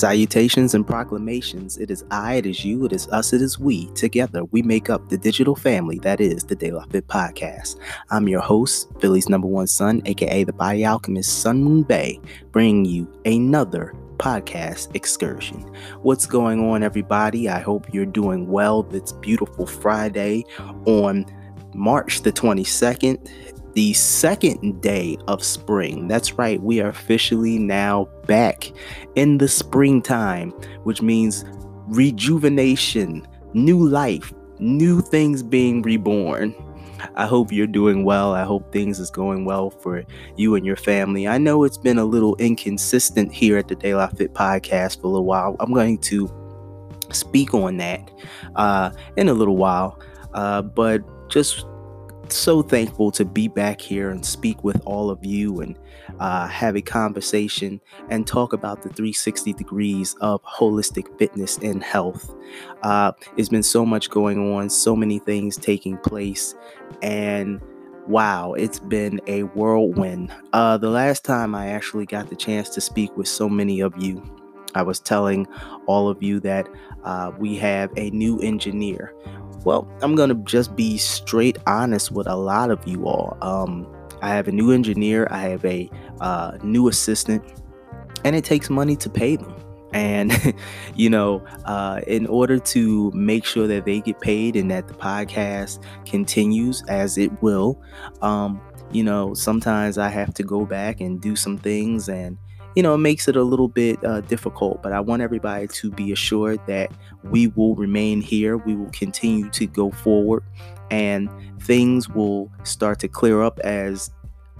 Salutations and proclamations. It is I, it is you, it is us, it is we. Together, we make up the digital family that is the De La Fit Podcast. I'm your host, Philly's number one son, aka the Body Alchemist, Sun Moon Bay, bringing you another podcast excursion. What's going on, everybody? I hope you're doing well this beautiful Friday on March the 22nd the second day of spring. That's right, we are officially now back in the springtime, which means rejuvenation, new life, new things being reborn. I hope you're doing well. I hope things is going well for you and your family. I know it's been a little inconsistent here at the De La Fit podcast for a little while. I'm going to speak on that uh, in a little while, uh, but just so thankful to be back here and speak with all of you and uh, have a conversation and talk about the 360 degrees of holistic fitness and health. Uh, it's been so much going on, so many things taking place, and wow, it's been a whirlwind. Uh, the last time I actually got the chance to speak with so many of you, I was telling all of you that uh, we have a new engineer. Well, I'm going to just be straight honest with a lot of you all. Um, I have a new engineer, I have a uh, new assistant, and it takes money to pay them. And, you know, uh, in order to make sure that they get paid and that the podcast continues as it will, um, you know, sometimes I have to go back and do some things and you know, it makes it a little bit uh, difficult. But I want everybody to be assured that we will remain here. We will continue to go forward, and things will start to clear up as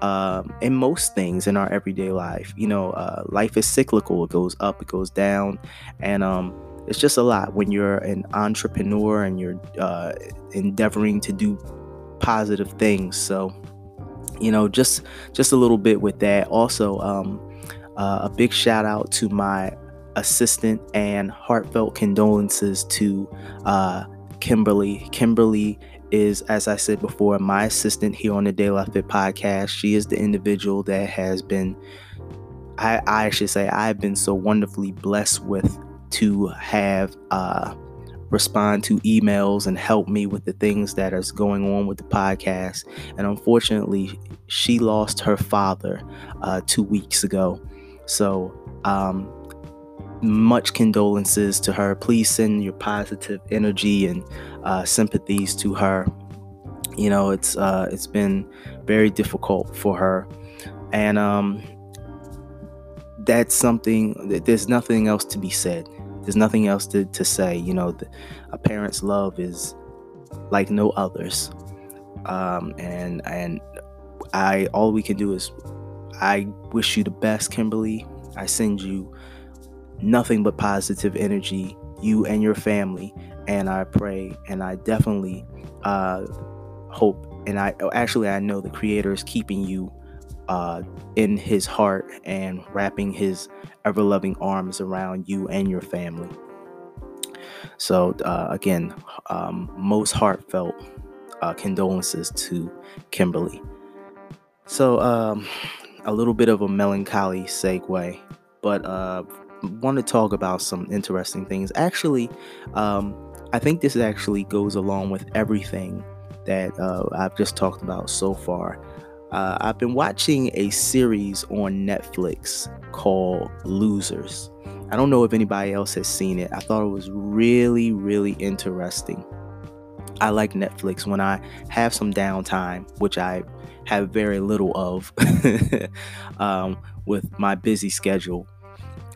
um, in most things in our everyday life. You know, uh, life is cyclical. It goes up, it goes down, and um, it's just a lot when you're an entrepreneur and you're uh, endeavoring to do positive things. So, you know, just just a little bit with that. Also, um, uh, a big shout out to my assistant and heartfelt condolences to uh, Kimberly. Kimberly is, as I said before, my assistant here on the De La Fit podcast. She is the individual that has been, I, I should say, I've been so wonderfully blessed with to have uh, respond to emails and help me with the things that is going on with the podcast. And unfortunately, she lost her father uh, two weeks ago. So, um, much condolences to her. Please send your positive energy and uh, sympathies to her. You know, it's uh, it's been very difficult for her, and um, that's something. There's nothing else to be said. There's nothing else to, to say. You know, the, a parent's love is like no others, um, and and I all we can do is I wish you the best, Kimberly. I send you nothing but positive energy, you and your family. And I pray and I definitely uh, hope and I actually I know the creator is keeping you uh, in his heart and wrapping his ever loving arms around you and your family. So, uh, again, um, most heartfelt uh, condolences to Kimberly. So, um, a little bit of a melancholy segue, but uh, want to talk about some interesting things. Actually, um, I think this actually goes along with everything that uh, I've just talked about so far. Uh, I've been watching a series on Netflix called Losers. I don't know if anybody else has seen it. I thought it was really, really interesting. I like Netflix when I have some downtime, which I have very little of um, with my busy schedule.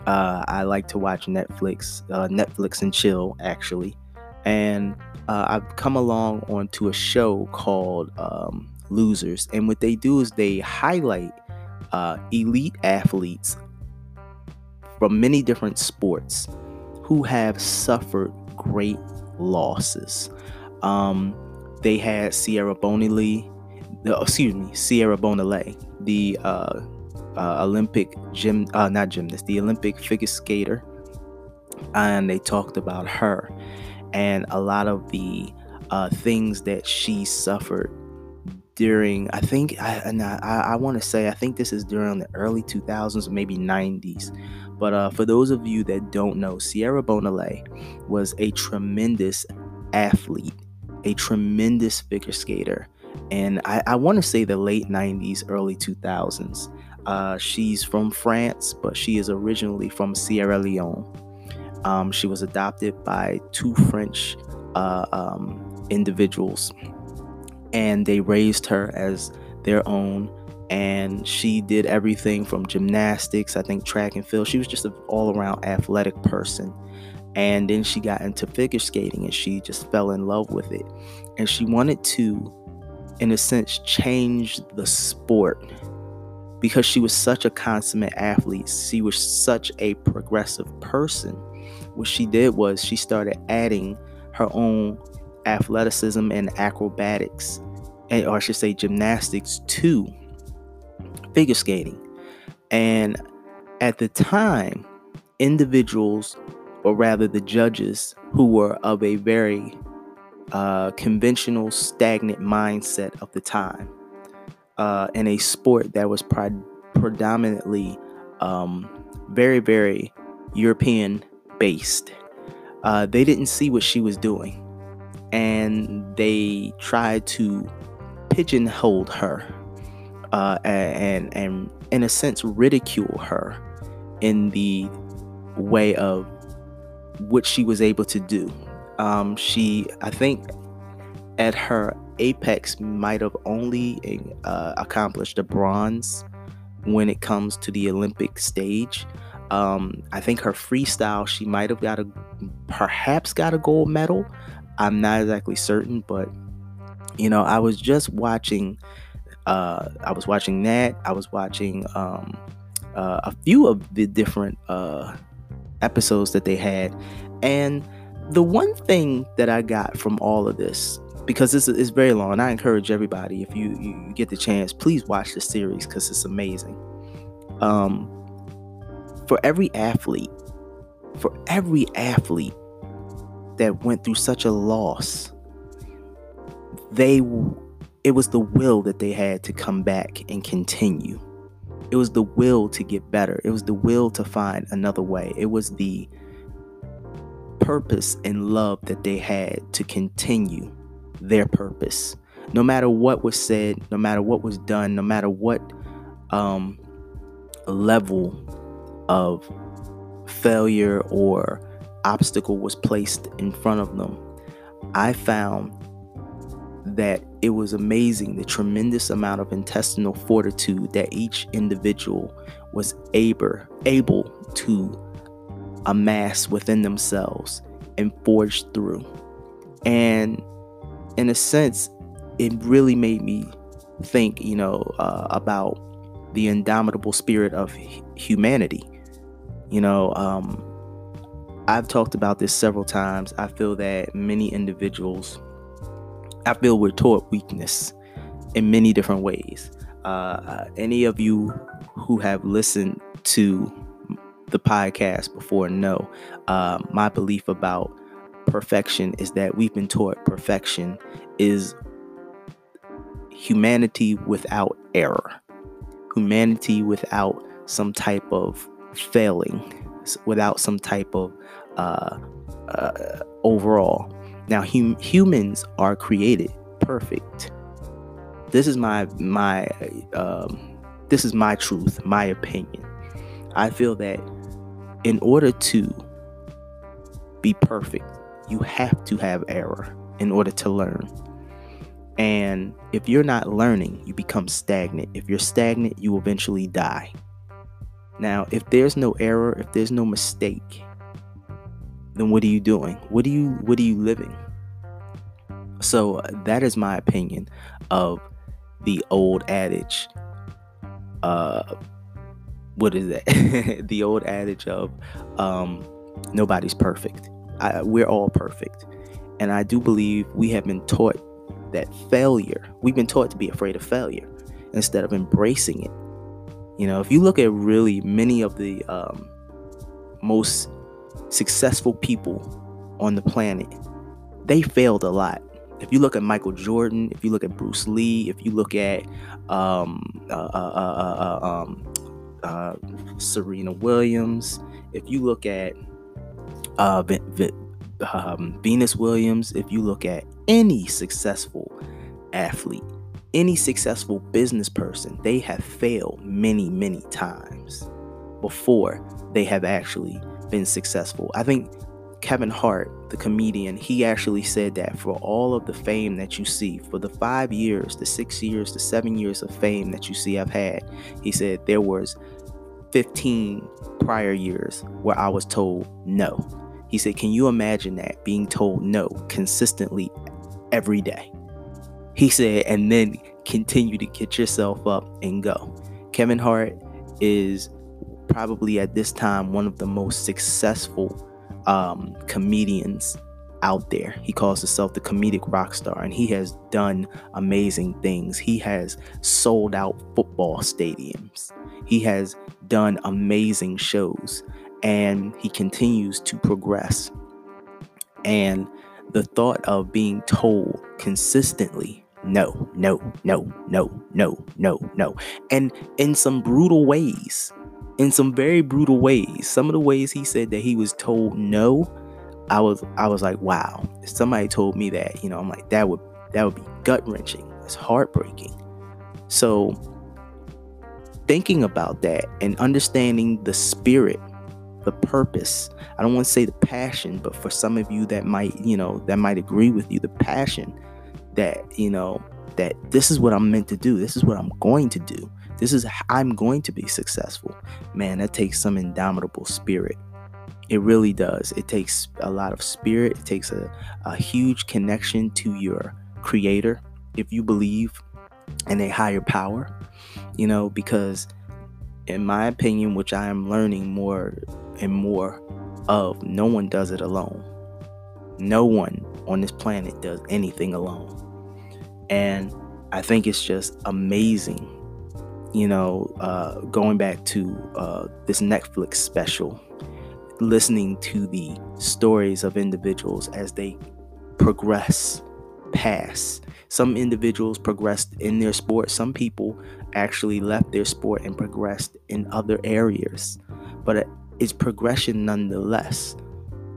Uh, I like to watch Netflix, uh, Netflix and chill, actually. And uh, I've come along onto a show called um, Losers. And what they do is they highlight uh, elite athletes from many different sports who have suffered great losses. Um, they had Sierra Bonelli, the, excuse me, Surya Bonaly, the uh, uh, Olympic gym, uh, not gymnast, the Olympic figure skater. and they talked about her and a lot of the uh, things that she suffered during I think I and I, I want to say I think this is during the early 2000s maybe 90s but uh, for those of you that don't know Surya Bonaly was a tremendous athlete a tremendous figure skater and I, I want to say the late 90s early 2000s uh, she's from France but she is originally from Sierra Leone. Um, she was adopted by two French uh, um, individuals. And they raised her as their own. And she did everything from gymnastics i think track and field. She was just an all-around athletic person. And then she got into figure skating and she just fell in love with it. And she wanted to in a sense changed the sport because she was such a consummate athlete she was such a progressive person what she did was she started adding her own athleticism and acrobatics, or I should say gymnastics, to figure skating. And at the time, individuals, or rather the judges, who were of a very uh, conventional, stagnant mindset of the time, uh, in a sport that was pre- predominantly um, very, very European based. Uh, they didn't see what she was doing and they tried to pigeonhole her uh, and and in a sense ridicule her in the way of what she was able to do. Um, she, I think, at her apex, might have only uh, accomplished a bronze when it comes to the Olympic stage. Um, I think her freestyle, she might have got a, perhaps got a gold medal, I'm not exactly certain, but you know, I was just watching. Uh, I was watching that. I was watching um, uh, a few of the different uh, episodes that they had, and the one thing that I got from all of this, because this is very long, and I encourage everybody if you, you get the chance, please watch the series because it's amazing. Um, for every athlete, for every athlete that went through such a loss, they it was the will that they had to come back and continue. It was the will to get better. It was the will to find another way. It was the purpose and love that they had to continue their purpose. No matter what was said, no matter what was done, no matter what um, level of failure or obstacle was placed in front of them, I found that it was amazing the tremendous amount of intestinal fortitude that each individual was able, able to amass within themselves and forge through. And in a sense, it really made me think, you know, uh, about the indomitable spirit of humanity. You know, um, I've talked about this several times. I feel that many individuals, I feel we're taught weakness in many different ways. Uh, any of you who have listened to the podcast before know uh, my belief about perfection is that we've been taught perfection is humanity without error, humanity without some type of failing, without some type of uh, uh, overall. Now, hum- humans are created perfect. This is my my um, this is my truth, my opinion. I feel that in order to be perfect, you have to have error in order to learn. And if you're not learning, you become stagnant. If you're stagnant, you eventually die. Now, if there's no error, if there's no mistake, then what are you doing? What are you what are you living? So that is my opinion of the old adage. Uh what is that? the old adage of um nobody's perfect. I, we're all perfect. And I do believe we have been taught that failure, we've been taught to be afraid of failure instead of embracing it. You know, if you look at really many of the um, most successful people on the planet, they failed a lot. If you look at Michael Jordan, if you look at Bruce Lee, if you look at um, uh, uh, uh, uh um, uh, Serena Williams, if you look at uh, um, Venus Williams, if you look at any successful athlete, any successful business person, they have failed many, many times before they have actually been successful. I think Kevin Hart, the comedian, he actually said that for all of the fame that you see, for the five years, the six years, the seven years of fame that you see I've had, he said there was 15 prior years where I was told no. He said, Can you imagine that being told no consistently every day? He said, and then continue to get yourself up and go. Kevin Hart is probably at this time one of the most successful um, comedians out there. He calls himself the comedic rock star, and he has done amazing things. He has sold out football stadiums. He has done amazing shows, and he continues to progress. And the thought of being told consistently, no, no, no, no, no, no, no, and in some brutal ways, in some very brutal ways. Some of the ways he said that he was told no, I was I was like, wow. If somebody told me that, you know, I'm like, that would that would be gut wrenching. It's heartbreaking. So thinking about that and understanding the spirit, the purpose. I don't want to say the passion, but for some of you that might, you know, that might agree with you, the passion that, you know, that this is what I'm meant to do. This is what I'm going to do. This is I'm going to be successful. Man, that takes some indomitable spirit. It really does. It takes a lot of spirit. It takes a, a huge connection to your creator if you believe in a higher power, you know, because in my opinion, which I am learning more and more of, no one does it alone. No one on this planet does anything alone. And I think it's just amazing you know, uh, going back to uh, this Netflix special, listening to the stories of individuals as they progress past. Some individuals progressed in their sport, some people actually left their sport and progressed in other areas, but it's progression nonetheless.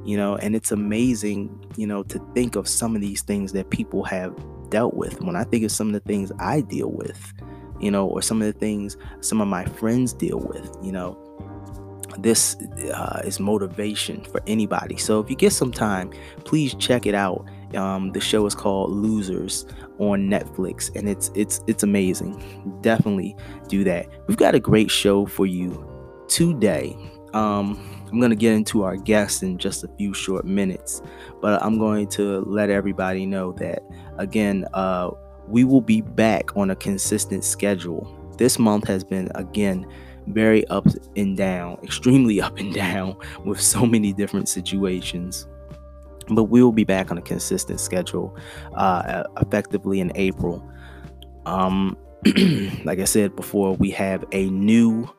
You know, and it's amazing, you know, to think of some of these things that people have dealt with. When I think of some of the things I deal with, you know, or some of the things some of my friends deal with, you know. This uh, is motivation for anybody. So if you get some time, please check it out. Um, the show is called Losers on Netflix, and it's it's it's amazing. Definitely do that. We've got a great show for you today. Um, I'm going to get into our guests in just a few short minutes, but I'm going to let everybody know that again, uh, we will be back on a consistent schedule. This month has been, again, very up and down, extremely up and down with so many different situations. But we will be back on a consistent schedule uh, effectively in April. Um, like I said before, we have a new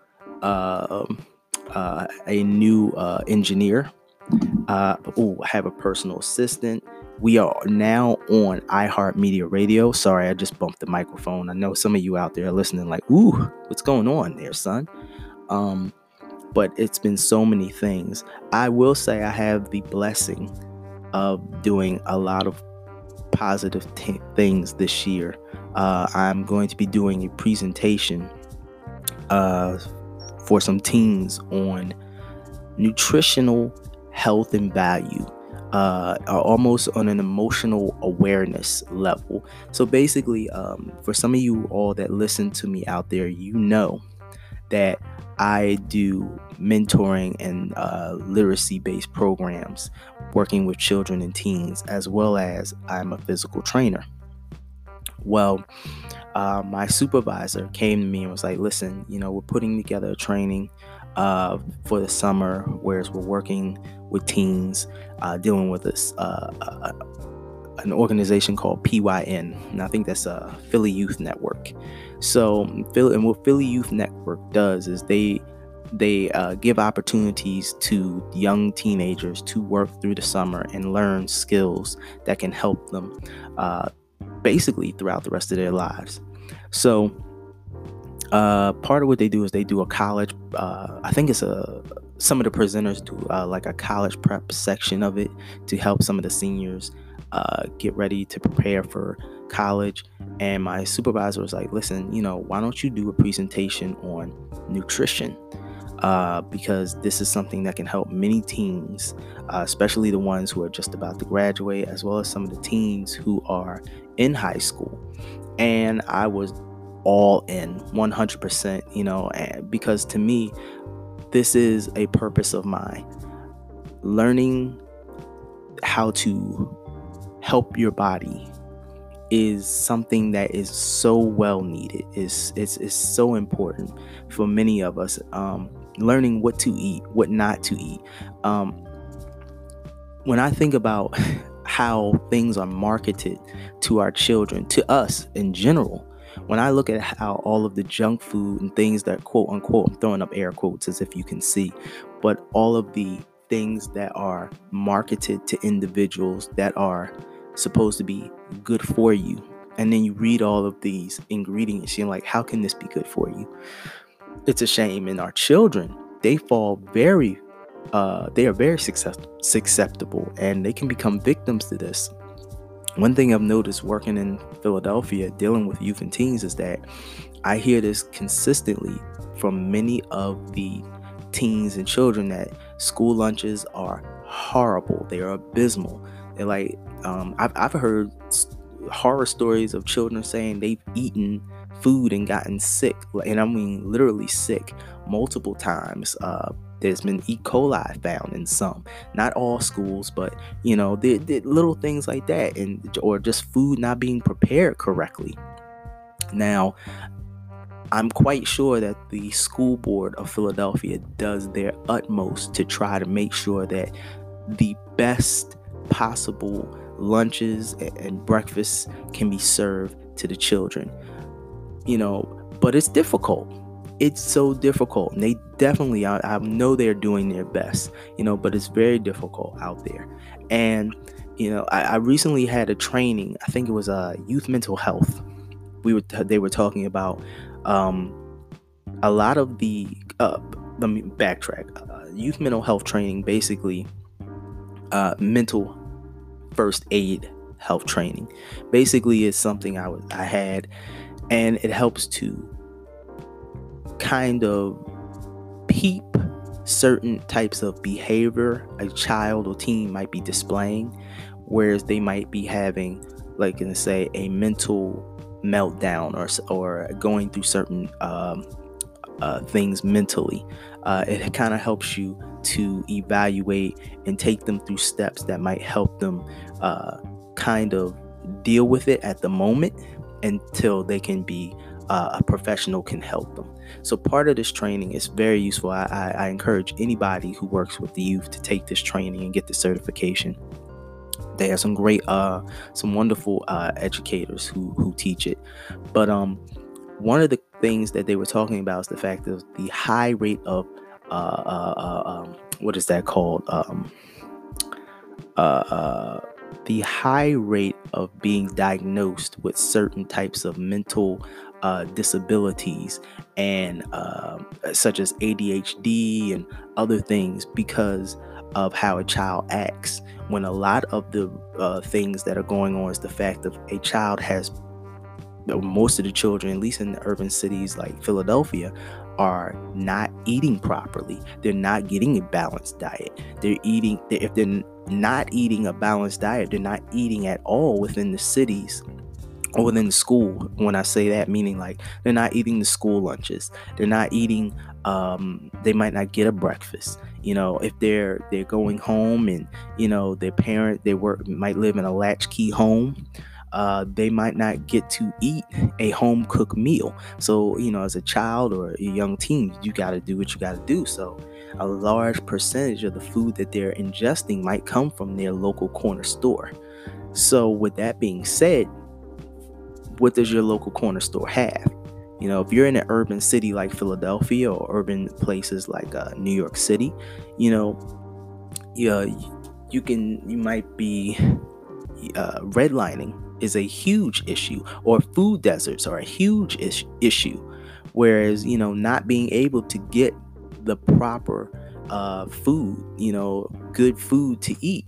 uh, uh, a new uh, engineer. Oh, I have a personal assistant. We are now on iHeartMedia Radio. Sorry, I just bumped the microphone. I know some of you out there are listening, like, ooh, what's going on there, son? Um, but it's been so many things. I will say I have the blessing of doing a lot of positive t- things this year. Uh, I'm going to be doing a presentation uh, for some teens on nutritional health and value uh, almost on an emotional awareness level. So basically, um, for some of you all that listen to me out there, you know that I do mentoring and uh, literacy based programs working with children and teens, as well as I'm a physical trainer. Well, uh, my supervisor came to me and was like, listen, you know, we're putting together a training uh, for the summer, whereas we're working with teens uh, dealing with this uh, uh an organization called PYN, and I think that's a Philly Youth Network. So, and what Philly Youth Network does is they they uh, give opportunities to young teenagers to work through the summer and learn skills that can help them uh, basically throughout the rest of their lives. So, uh, part of what they do is they do a college. Uh, I think it's a some of the presenters do uh, like a college prep section of it to help some of the seniors uh, get ready to prepare for college. And my supervisor was like, "Listen, you know, why don't you do a presentation on nutrition?" Uh, because this is something that can help many teens, uh, especially the ones who are just about to graduate, as well as some of the teens who are in high school. And I was all in 100%, you know, because to me, this is a purpose of mine. Learning how to help your body is something that is so well needed. It's, it's, it's so important for many of us. Um, learning what to eat, what not to eat. Um, when I think about how things are marketed to our children, to us in general, when I look at how all of the junk food and things that quote unquote, I'm throwing up air quotes as if you can see, but all of the things that are marketed to individuals that are supposed to be good for you. And then you read all of these ingredients, you're like, how can this be good for you? It's a shame. And our children, they fall very, uh, they are very susceptible and they can become victims to this. One thing I've noticed working in Philadelphia, dealing with youth and teens, is that I hear this consistently from many of the teens and children that school lunches are horrible. They are abysmal. They're like, um, I've, I've heard horror stories of children saying they've eaten food and gotten sick, and I mean literally sick multiple times. Uh, there's been E. coli found in some, not all schools, but you know, the, the little things like that, and or just food not being prepared correctly. Now, I'm quite sure that the school board of Philadelphia does their utmost to try to make sure that the best possible lunches and breakfasts can be served to the children. You know, but it's difficult. It's so difficult. And they definitely I, I, know they're doing their best you know but it's very difficult out there. And you know I, I recently had a training i think it was a uh, youth mental health. We were they were talking about um, a lot of the uh, let me backtrack. Uh, youth mental health training basically uh, mental first aid health training. Basically is something i was i had and it helps to kind of peep certain types of behavior a child or teen might be displaying, whereas they might be having, like, let's say, a mental meltdown or or going through certain um, uh, things mentally. Uh, it kind of helps you to evaluate and take them through steps that might help them uh, kind of deal with it at the moment until they can be uh, a professional can help them. So part of this training is very useful. I, I, I encourage anybody who works with the youth to take this training and get the certification. They have some great, uh, some wonderful uh, educators who who teach it. But um, one of the things that they were talking about is the fact of the high rate of uh, uh, uh um, what is that called? Um, uh, uh, the high rate of being diagnosed with certain types of mental uh, disabilities and uh, such as ADHD and other things because of how a child acts. When a lot of the uh, things that are going on is the fact of a child has most of the children, at least in the urban cities like Philadelphia, are not eating properly. They're not getting a balanced diet. They're eating, if they're not eating a balanced diet, they're not eating at all within the cities or within the school when i say that meaning like they're not eating the school lunches they're not eating um, they might not get a breakfast you know if they're they're going home and you know their parent they work might live in a latchkey home uh, they might not get to eat a home cooked meal. So you know as a child or a young teen you got to do what you got to do. So a large percentage of the food that they're ingesting might come from their local corner store. So with that being said what does your local corner store have? You know, if you're in an urban city like Philadelphia or urban places like uh, New York City, you know, you, you can, you might be uh, redlining is a huge issue, or food deserts are a huge is- issue. Whereas, you know, not being able to get the proper uh, food, you know, good food to eat.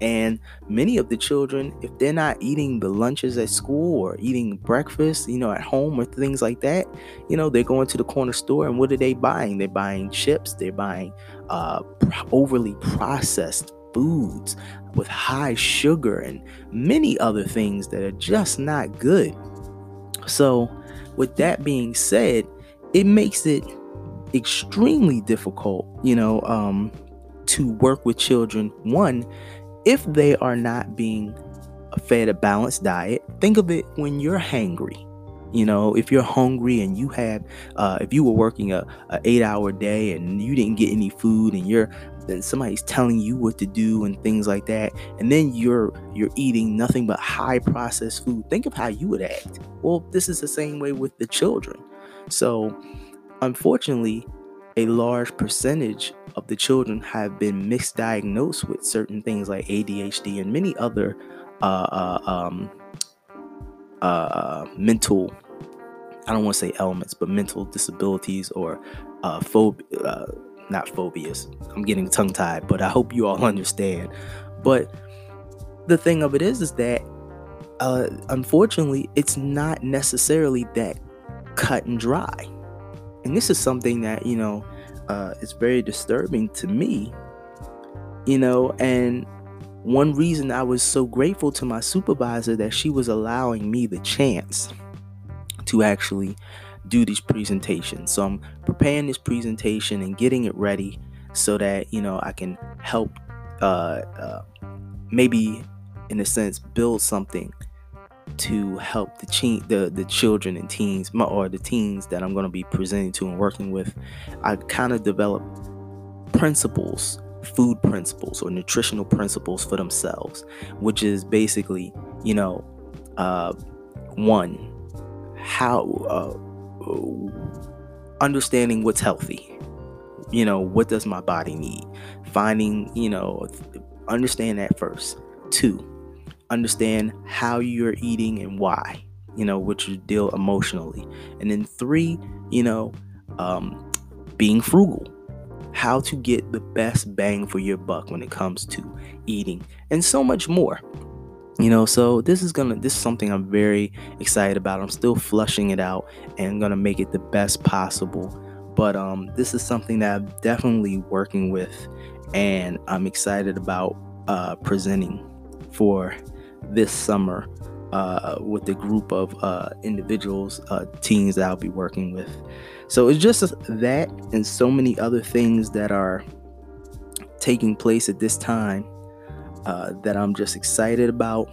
And many of the children, if they're not eating the lunches at school or eating breakfast, you know, at home or things like that, you know, they're going to the corner store and what are they buying? They're buying chips, they're buying uh, overly processed foods with high sugar and many other things that are just not good. So, with that being said, it makes it extremely difficult, you know, um, to work with children. One, if they are not being fed a balanced diet, think of it when you're hangry. You know, if you're hungry and you have, uh, if you were working a, a eight hour day and you didn't get any food and you're then somebody's telling you what to do and things like that. And then you're you're eating nothing but high processed food. Think of how you would act. Well this is the same way with the children. So unfortunately a large percentage of the children have been misdiagnosed with certain things like ADHD and many other uh, uh, um, uh, mental I don't want to say elements, but mental disabilities or uh, phobia, uh, not phobias. I'm getting tongue tied, but I hope you all understand. But the thing of it is, is that uh, unfortunately, it's not necessarily that cut and dry. And this is something that, you know, uh, is very disturbing to me, you know, and one reason I was so grateful to my supervisor that she was allowing me the chance to actually do these presentations. So I'm preparing this presentation and getting it ready so that you know I can help uh, uh, maybe in a sense build something to help the, che- the the children and teens or the teens that I'm going to be presenting to and working with. I kind of develop principles food principles or nutritional principles for themselves, which is basically, you know, uh, one, how uh, understanding what's healthy. You know, what does my body need? Finding, you know, understand that first. Two, understand how you're eating and why, you know, which you deal emotionally. And then three, you know, um, being frugal how to get the best bang for your buck when it comes to eating and so much more you know so this is gonna this is something i'm very excited about i'm still flushing it out and gonna make it the best possible but um this is something that i'm definitely working with and i'm excited about uh presenting for this summer uh, with the group of uh, individuals, uh, teens that I'll be working with. So it's just that and so many other things that are taking place at this time uh, that I'm just excited about,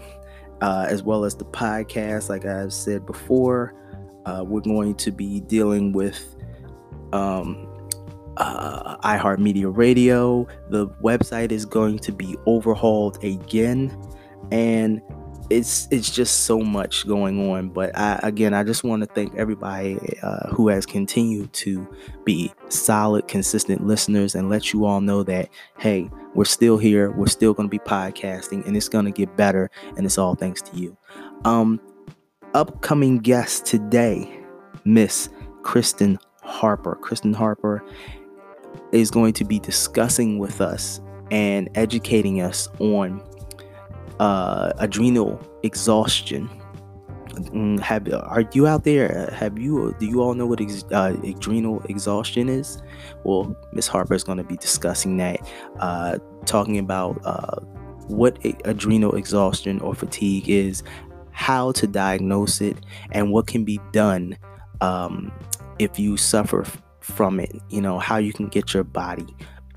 uh, as well as the podcast. Like I've said before, uh, we're going to be dealing with um, uh, iHeartMedia Radio. The website is going to be overhauled again, and it's it's just so much going on but I, again i just want to thank everybody uh, who has continued to be solid consistent listeners and let you all know that hey we're still here we're still going to be podcasting and it's going to get better and it's all thanks to you um upcoming guest today miss kristen harper kristen harper is going to be discussing with us and educating us on uh, adrenal exhaustion. Mm, have are you out there? Have you? Do you all know what ex, uh, adrenal exhaustion is? Well, Miss Harper is going to be discussing that, uh, talking about uh, what adrenal exhaustion or fatigue is, how to diagnose it, and what can be done um, if you suffer from it. You know how you can get your body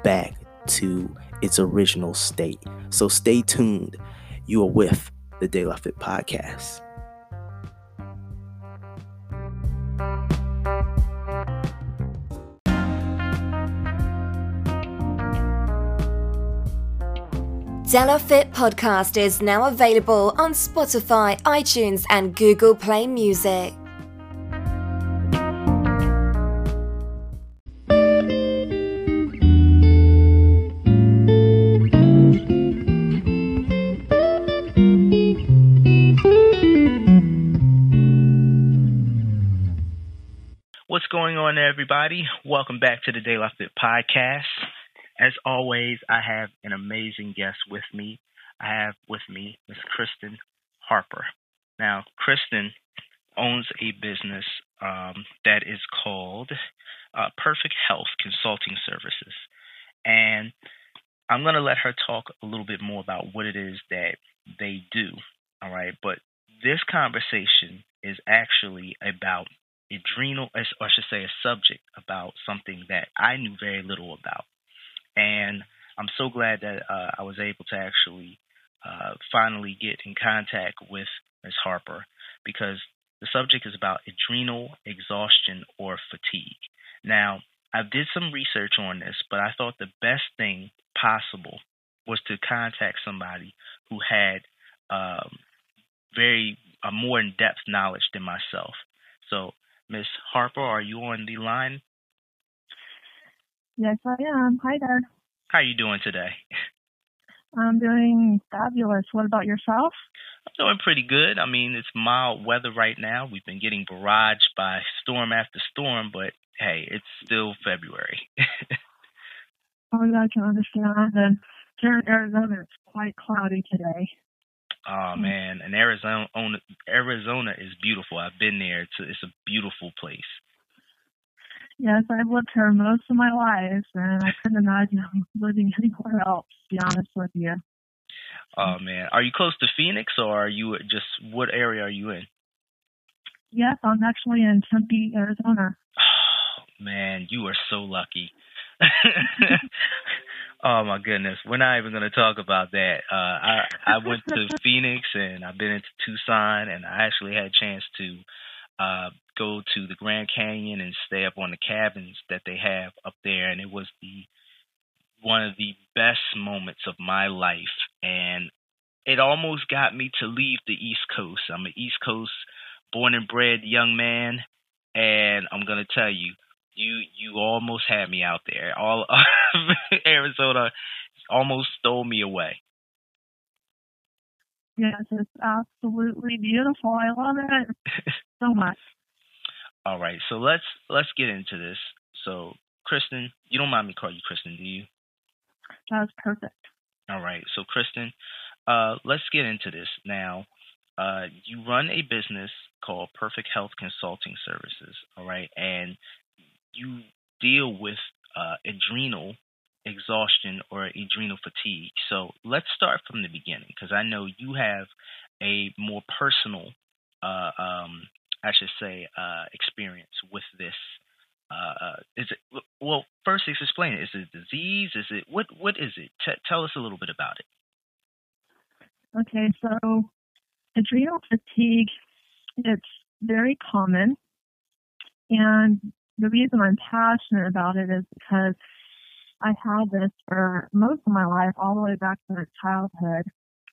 back to its original state. So stay tuned. You are with the De La Fit podcast. De La Fit podcast is now available on Spotify, iTunes, and Google Play Music. What's going on, everybody? Welcome back to the De La Fit podcast. As always, I have an amazing guest with me. I have with me Miss Kristen Harper. Now, Kristen owns a business um, that is called uh, Perfect Health Consulting Services. And I'm going to let her talk a little bit more about what it is that they do. All right. But this conversation is actually about adrenal, or I should say, a subject about something that I knew very little about. And I'm so glad that uh, I was able to actually uh, finally get in contact with Ms. Harper because the subject is about adrenal exhaustion or fatigue. Now, I did some research on this, but I thought the best thing possible was to contact somebody who had um, very a more in-depth knowledge than myself. So, Miss Harper, are you on the line? Yes, I am. Hi there. How are you doing today? I'm doing fabulous. What about yourself? I'm doing pretty good. I mean, it's mild weather right now. We've been getting barraged by storm after storm, but hey, it's still February. oh, yeah, I can understand. And here in Arizona, it's quite cloudy today. Oh man, and Arizona, Arizona is beautiful. I've been there. It's a, it's a beautiful place. Yes, I've lived here most of my life, and I couldn't imagine living anywhere else. To be honest with you. Oh man, are you close to Phoenix, or are you just what area are you in? Yes, I'm actually in Tempe, Arizona. Oh man, you are so lucky. oh my goodness, we're not even going to talk about that. Uh, I I went to Phoenix and I've been into Tucson, and I actually had a chance to uh, go to the Grand Canyon and stay up on the cabins that they have up there, and it was the one of the best moments of my life, and it almost got me to leave the East Coast. I'm an East Coast born and bred young man, and I'm gonna tell you, you you almost had me out there. All Arizona almost stole me away. Yes, it's absolutely beautiful. I love it so much. All right, so let's let's get into this. So, Kristen, you don't mind me calling you Kristen, do you? That's perfect. All right, so Kristen, uh, let's get into this now. Uh, you run a business called Perfect Health Consulting Services, all right, and you deal with uh, adrenal exhaustion or adrenal fatigue. So let's start from the beginning because I know you have a more personal, uh, um, I should say, uh, experience with this. Uh, uh, is it well? First, explain it. Is it a disease? Is it what? What is it? T- tell us a little bit about it. Okay, so adrenal fatigue, it's very common, and the reason I'm passionate about it is because I had this for most of my life, all the way back to my childhood.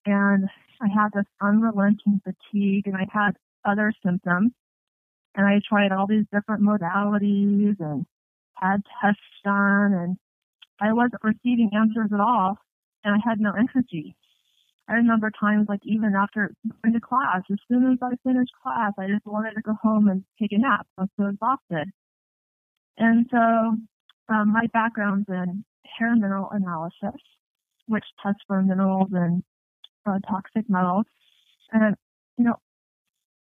And I had this unrelenting fatigue and I had other symptoms. And I tried all these different modalities and had tests done and I wasn't receiving answers at all and I had no energy. I remember times like even after going to class, as soon as I finished class, I just wanted to go home and take a nap. I was so exhausted. And so um, my background's in hair mineral analysis, which tests for minerals and uh, toxic metals. And, you know,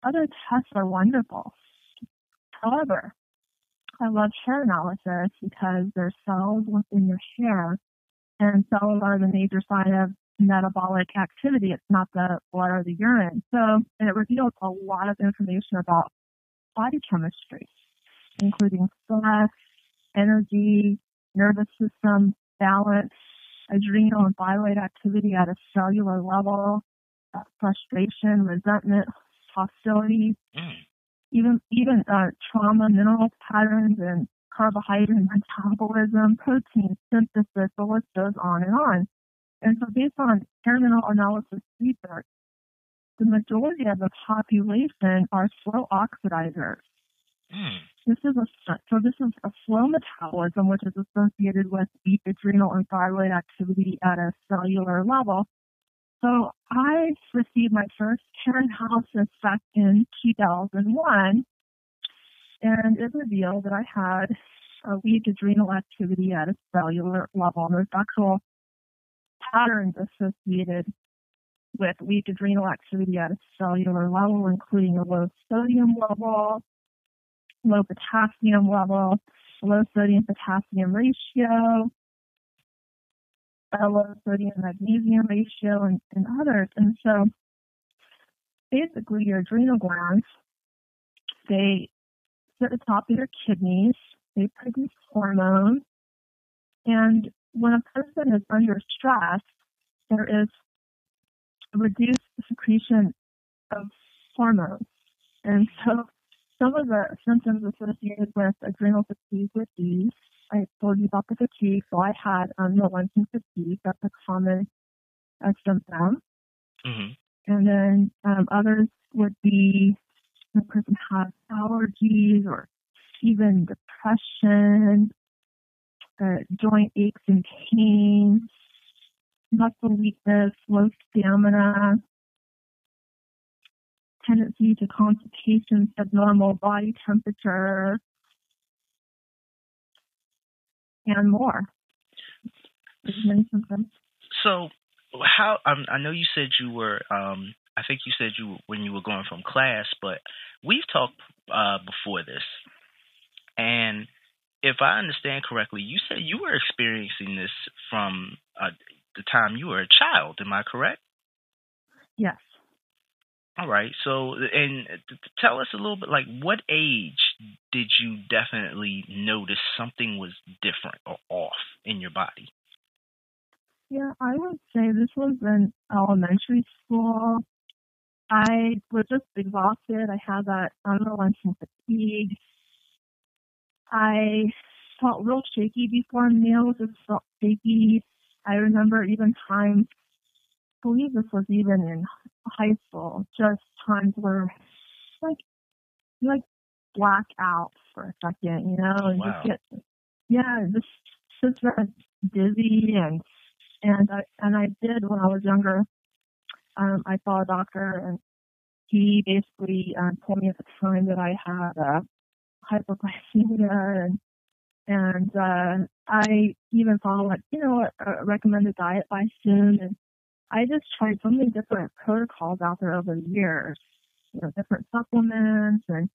other tests are wonderful. However, I love hair analysis because there's cells within your hair, and cells are the major sign of metabolic activity. It's not the blood or the urine. So, and it reveals a lot of information about body chemistry including stress, energy, nervous system balance, adrenal and thyroid activity at a cellular level, uh, frustration, resentment, hostility, mm. even even uh, trauma, mineral patterns, and carbohydrate metabolism, protein synthesis. The list goes on and on. And so, based on tissue mineral analysis research, the majority of the population are slow oxidizers. Mm. This is a so this is a slow metabolism, which is associated with deep adrenal and thyroid activity at a cellular level. So I received my first analysis back in 2001, and it revealed that I had a weak adrenal activity at a cellular level. And there's actual patterns associated with weak adrenal activity at a cellular level, including a low sodium level, low potassium level, low sodium potassium ratio, a low sodium magnesium ratio, and, and others. And so basically your adrenal glands, they sit at the top of your kidneys, they produce hormones, and when a person is under stress, there is reduced secretion of hormones. And so some of the symptoms associated with adrenal fatigue with these, I told you about the fatigue, so I had um, unrelenting fatigue. That's a common uh, symptom. Mm-hmm. And then um, others would be the person has allergies or even depression, uh, joint aches and pains, muscle weakness, low stamina, tendency to constipation, abnormal body temperature, and more. So, how um, I know you said you were. Um, I think you said you when you were going from class, but we've talked uh, before this, and if I understand correctly, you said you were experiencing this from uh, the time you were a child. Am I correct? Yes. All right. So, and tell us a little bit, like, what age did you definitely notice something was different or off in your body? Yeah, I would say this was in elementary school. I was just exhausted. I had that unrelenting fatigue. I felt real shaky before meals. Just felt shaky. I remember even times, I believe this was even in high school, just times where like you like black out for a second, you know, and wow. just get yeah, just just very dizzy and and I and I did when I was younger. Um, I saw a doctor and he basically um, told me at the time that I had uh, hypoglycemia and and uh, I even followed, you know, a, recommended diet by soon. And I just tried so many different protocols out there over the years, you know, different supplements and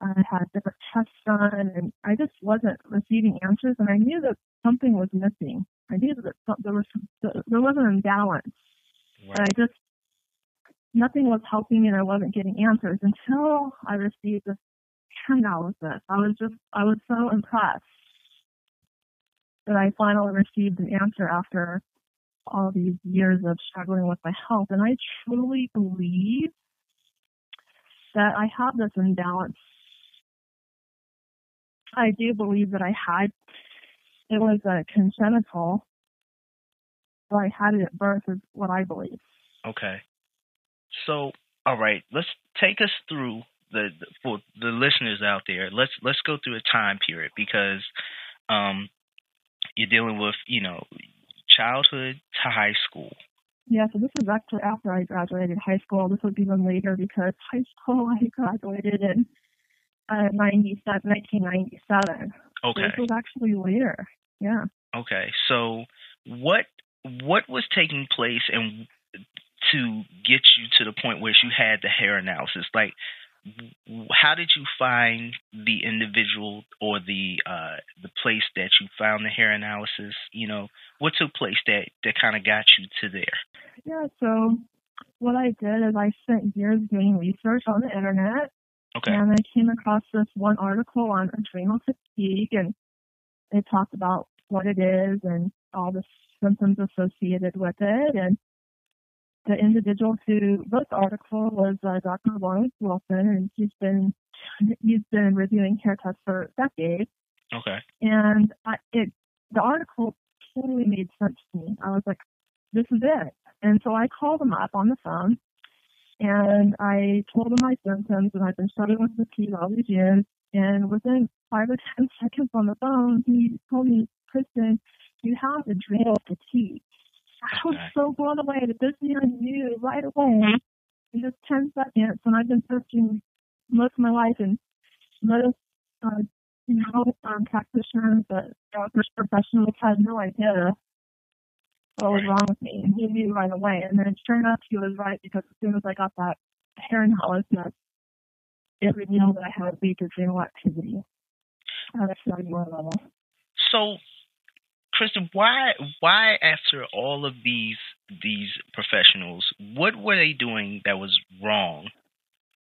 I had different tests done and I just wasn't receiving answers and I knew that something was missing. I knew that there was, there was an imbalance. Right. And I just, nothing was helping me and I wasn't getting answers until I received this analysis. I was just, I was so impressed that I finally received an answer after all these years of struggling with my health. And I truly believe that I have this imbalance. I do believe that I had, it was a congenital, but I had it at birth is what I believe. Okay. So, all right, let's take us through the for the listeners out there, let's let's go through a time period because um, you're dealing with you know childhood to high school. Yeah, so this was actually after I graduated high school. This would be even later because high school I graduated in uh, 97, 1997. Okay. So this was actually later. Yeah. Okay. So what what was taking place and to get you to the point where you had the hair analysis? Like how did you find the individual or the uh, the place that you found the hair analysis? You know, what took place that that kind of got you to there? Yeah, so what I did is I spent years doing research on the internet, okay. and I came across this one article on adrenal fatigue, and it talked about what it is and all the symptoms associated with it, and the individual who wrote the article was uh, Dr. Lawrence Wilson, and he's been he's been reviewing hair tests for decades. Okay. And I, it the article totally made sense to me. I was like, this is it. And so I called him up on the phone, and I told him my symptoms, and I've been struggling with fatigue all these years. And within five or ten seconds on the phone, he told me, Kristen, you have adrenal fatigue. I was so blown away that this man knew right away in just 10 seconds, and I've been searching most of my life and most, uh, you know, um, practitioners, but doctors, professionals had no idea what was wrong with me, and he knew right away. And then sure enough, he was right because as soon as I got that hair analysis, it revealed that I had weak adrenal activity at a cellular level. So, Kristen, why why after all of these these professionals, what were they doing that was wrong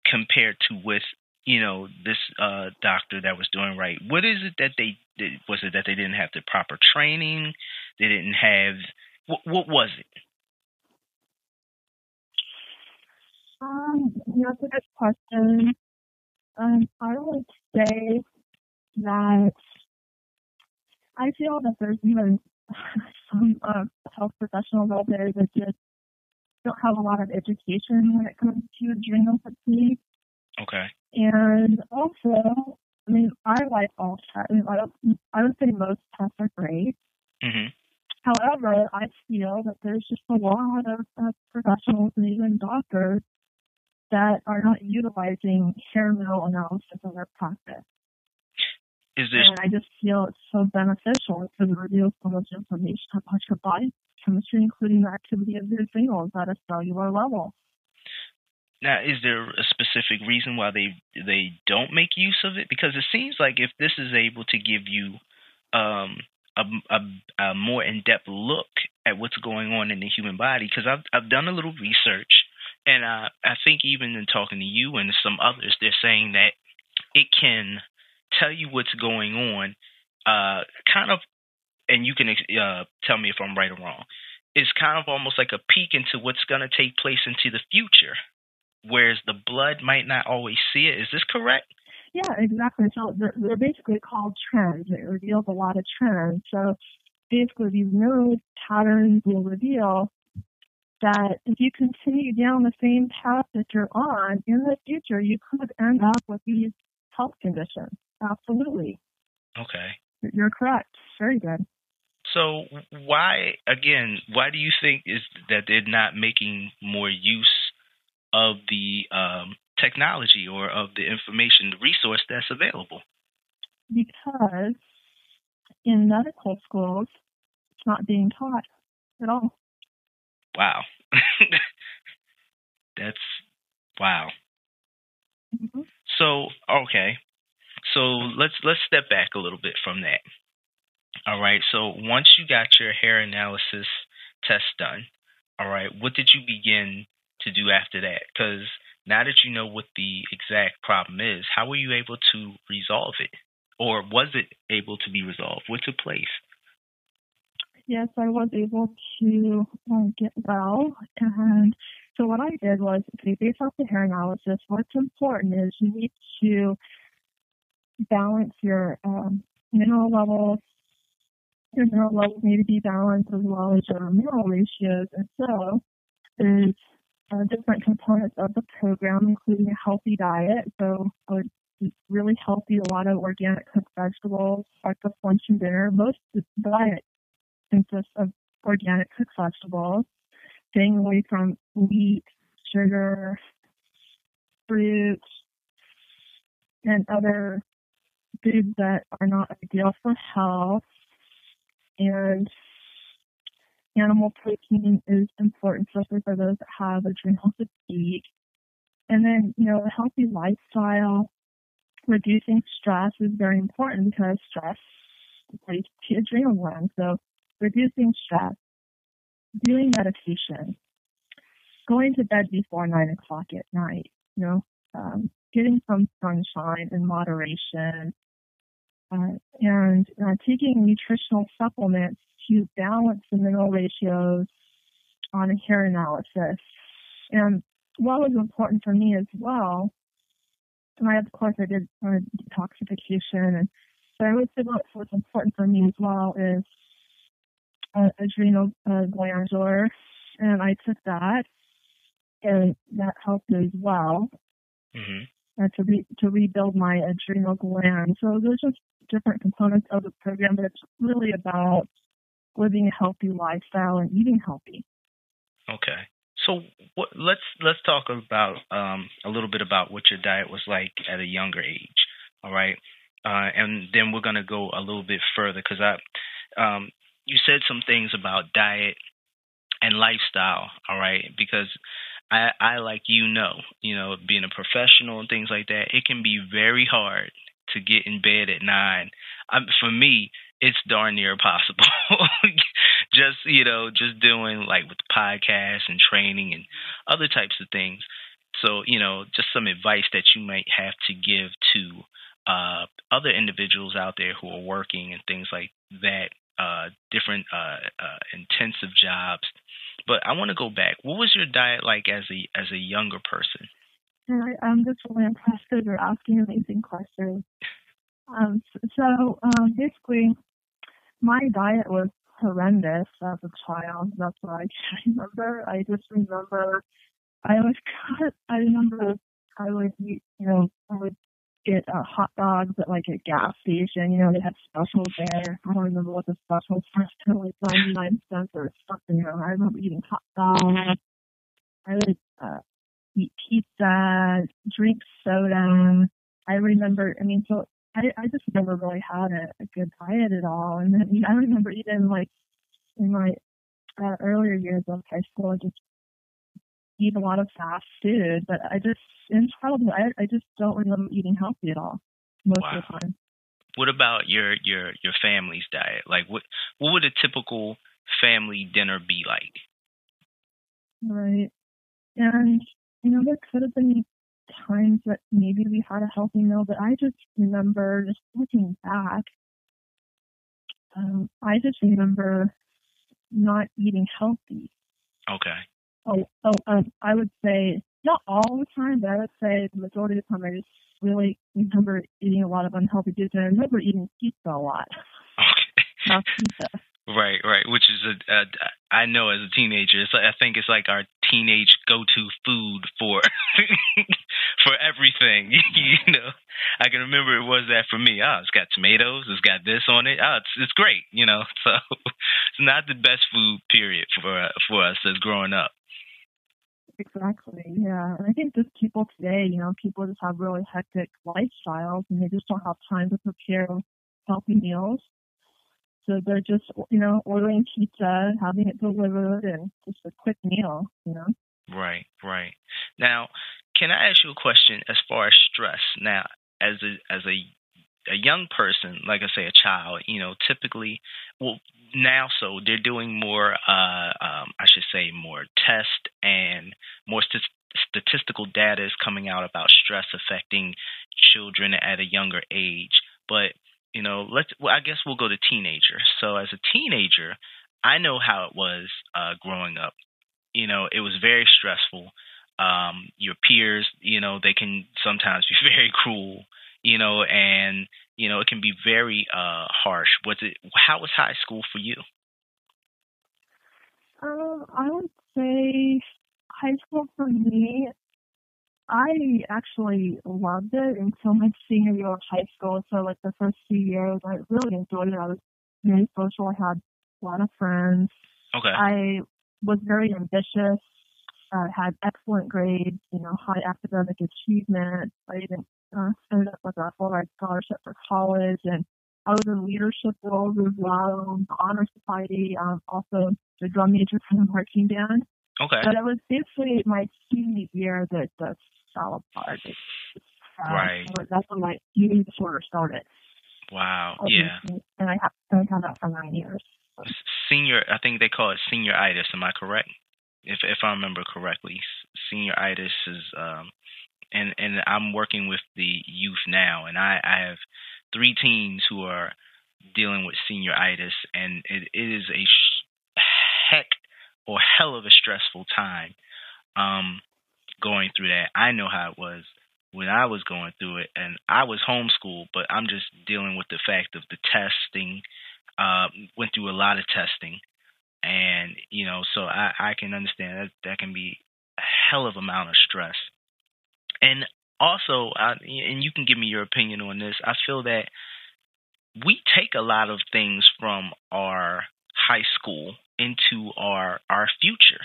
compared to with you know this uh, doctor that was doing right? What is it that they did? Was it that they didn't have the proper training? They didn't have what, what was it? Um, that's a good question. Um, I would say that I feel that there's even some uh, health professionals out there that just don't have a lot of education when it comes to adrenal fatigue. Okay. And also, I mean, I like all tests. I, mean, I, don't, I would say most tests are great. Mm-hmm. However, I feel that there's just a lot of uh, professionals and even doctors that are not utilizing hair mineral analysis in their practice. Is this And I just feel it's so beneficial because it reveals so much information about your body chemistry, including the activity of the adrenals at a cellular level. now? Is there a specific reason why they they don't make use of it? Because it seems like if this is able to give you um, a, a, a more in depth look at what's going on in the human body, because I've I've done a little research, and uh, I think even in talking to you and some others, they're saying that it can tell you what's going on, uh, kind of, and you can uh, tell me if I'm right or wrong. It's kind of almost like a peek into what's going to take place into the future, whereas the blood might not always see it. Is this correct? Yeah, exactly. So they're, they're basically called trends. It reveals a lot of trends. So basically, these node patterns will reveal that if you continue down the same path that you're on in the future, you could end up with these health conditions. Absolutely. Okay. You're correct. Very good. So why again? Why do you think is that they're not making more use of the um, technology or of the information, the resource that's available? Because in medical schools, it's not being taught at all. Wow, that's wow. Mm-hmm. So okay, so let's let's step back a little bit from that. All right. So once you got your hair analysis test done, all right, what did you begin to do after that? Because now that you know what the exact problem is, how were you able to resolve it, or was it able to be resolved? What took place? Yes, I was able to uh, get well. And so what I did was, based off the hair analysis, what's important is you need to balance your um, mineral levels. Your mineral levels need to be balanced as well as your mineral ratios. And so there's uh, different components of the program, including a healthy diet. So eat really healthy, a lot of organic cooked vegetables, breakfast, lunch, and dinner. Most of the diet consists of organic cooked vegetables, staying away from wheat, sugar, fruit, and other foods that are not ideal for health. And animal protein is important, especially for those that have adrenal fatigue. And then, you know, a healthy lifestyle, reducing stress is very important because stress relates to adrenal glands. So reducing stress, doing meditation, going to bed before nine o'clock at night, you know, um, getting some sunshine in moderation, uh, and uh, taking nutritional supplements to balance the mineral ratios on a hair analysis. And what was important for me as well, and I, of course, I did uh, detoxification, and but I would say what, was important for me as well is uh, adrenal uh, glandular, and I took that, and that helped as well Mm-hmm. Uh, to re- to rebuild my adrenal gland. So there's just different components of the program, but it's really about living a healthy lifestyle and eating healthy. Okay. So what, let's let's talk about um, a little bit about what your diet was like at a younger age. All right, uh, and then we're gonna go a little bit further because I, um, you said some things about diet and lifestyle. All right, because I, I like you know, you know, being a professional and things like that, it can be very hard to get in bed at nine. Um, for me, it's darn near impossible. just you know, just doing like with podcasts and training and other types of things. So you know, just some advice that you might have to give to uh, other individuals out there who are working and things like that, uh, different uh, uh intensive jobs. But I want to go back. What was your diet like as a as a younger person? I, I'm just really impressed that you're asking amazing questions. Um, so um, basically, my diet was horrendous as a child. That's what I can remember. I just remember I was cut. I remember I would eat, you know, I would get uh, hot dogs at like a gas station. You know, they had specials there. I don't remember what the specials were. They were like 99 cents or something. You know, I remember eating hot dogs. I would uh, eat pizza, drink soda. I remember, I mean, so I, I just never really had a, a good diet at all. And then I remember even like in my uh, earlier years of high school, I just eat a lot of fast food. But I just, in childhood, I, I just don't remember eating healthy at all most wow. of the time. What about your your your family's diet? Like, what what would a typical family dinner be like? Right, and you know, there could have been times that maybe we had a healthy meal, but I just remember just looking back, um, I just remember not eating healthy. Okay. Oh, oh, um, I would say not all the time, but I would say the majority of the time I just really remember eating a lot of unhealthy foods, and I remember eating pizza a lot. Okay. pizza. Right, right. Which is a, a I know as a teenager, it's like, I think it's like our teenage go-to food for for everything. you know, I can remember it was that for me. Oh, it's got tomatoes. It's got this on it. Oh, it's it's great. You know, so it's not the best food period for for us as growing up. Exactly. Yeah, and I think just people today, you know, people just have really hectic lifestyles, and they just don't have time to prepare healthy meals. So they're just, you know, ordering pizza, having it delivered, and just a quick meal, you know? Right, right. Now, can I ask you a question as far as stress? Now, as a as a a young person, like I say, a child, you know, typically, well, now so they're doing more, uh, um, I should say, more tests and more st- statistical data is coming out about stress affecting children at a younger age. But you know, let's. Well, I guess we'll go to teenager. So as a teenager, I know how it was uh, growing up. You know, it was very stressful. Um, your peers, you know, they can sometimes be very cruel. You know, and you know it can be very uh, harsh. Was it? How was high school for you? Um, I would say high school for me I actually loved it until my senior year of high school. So like the first few years, I really enjoyed it. I was very social. I had a lot of friends. Okay. I was very ambitious. Uh, had excellent grades. You know, high academic achievement. I even uh, ended up with a full ride scholarship for college, and I was in leadership roles as well. The honor society. Um, also the drum major for the marching band. Okay. But it was basically my senior year that the fell apart. uh, right. That's when my eating disorder started. Wow. Yeah. And I have I had that for nine years. Senior, I think they call it senioritis. Am I correct? If if I remember correctly, senioritis is um, and and I'm working with the youth now, and I I have three teens who are dealing with senioritis, and it, it is a sh- heck or hell of a stressful time. Um, going through that. I know how it was when I was going through it, and I was homeschooled, but I'm just dealing with the fact of the testing. Uh, went through a lot of testing, and you know, so I, I can understand that that can be a hell of amount of stress. And also, I, and you can give me your opinion on this. I feel that we take a lot of things from our high school into our our future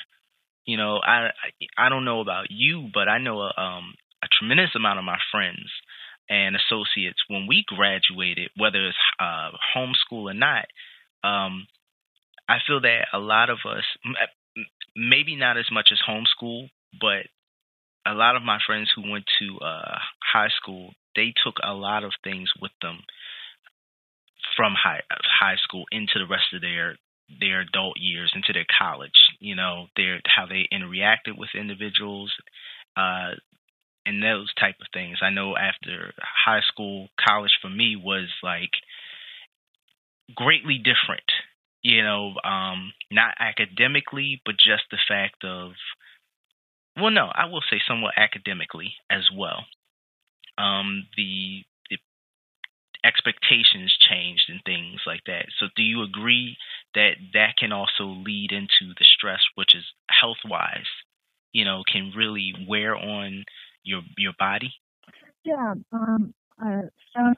you know, I I don't know about you, but I know a, um, a tremendous amount of my friends and associates when we graduated, whether it's uh, homeschool or not, um, I feel that a lot of us, maybe not as much as homeschool, but a lot of my friends who went to uh, high school, they took a lot of things with them from high high school into the rest of their their adult years into their college. You know, their how they interacted with individuals, uh, and those type of things. I know after high school, college for me was like greatly different. You know, um, not academically, but just the fact of, well, no, I will say somewhat academically as well. Um, the the expectations changed and things like that. So, do you agree that that can also lead into the stress, which is health wise, you know, can really wear on your your body? Yeah, um, uh, stress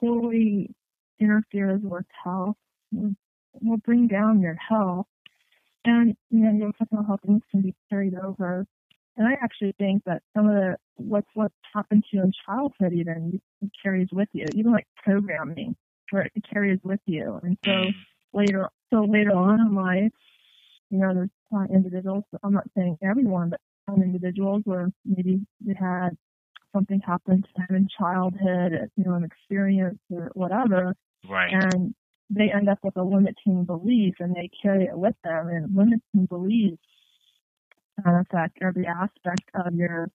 totally interferes with health. Will bring down your health, and you know your physical health things can be carried over. And I actually think that some of the what's what happened to you in childhood even carries with you, even like programming, where it carries with you. And so mm. later, so later on in life, you know, there's individuals. I'm not saying everyone, but some individuals where maybe they had something happen to them in childhood, you know, an experience or whatever. Right. And they end up with a limiting belief and they carry it with them. And limiting beliefs uh, affect every aspect of your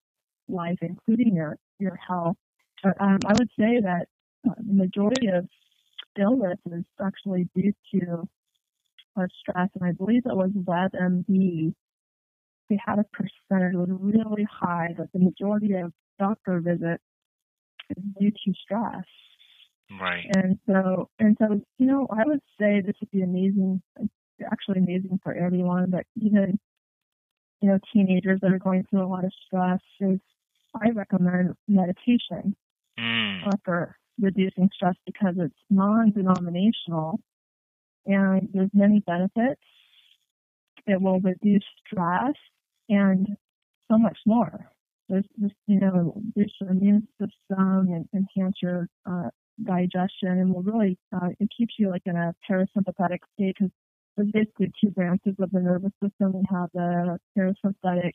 life, including your, your health. But um, I would say that uh, the majority of illness is actually due to our stress. And I believe it was WebMD they had a percentage was really high, but the majority of doctor visits is due to stress. Right. And so, and so, you know, I would say this would be amazing, actually amazing for everyone, but even, you know, teenagers that are going through a lot of stress is, I recommend meditation mm. for reducing stress because it's non-denominational and there's many benefits. It will reduce stress and so much more. There's just, you know, boost your immune system and enhance your uh, digestion and will really, uh, it keeps you like in a parasympathetic state because there's basically two branches of the nervous system. We have the parasympathetic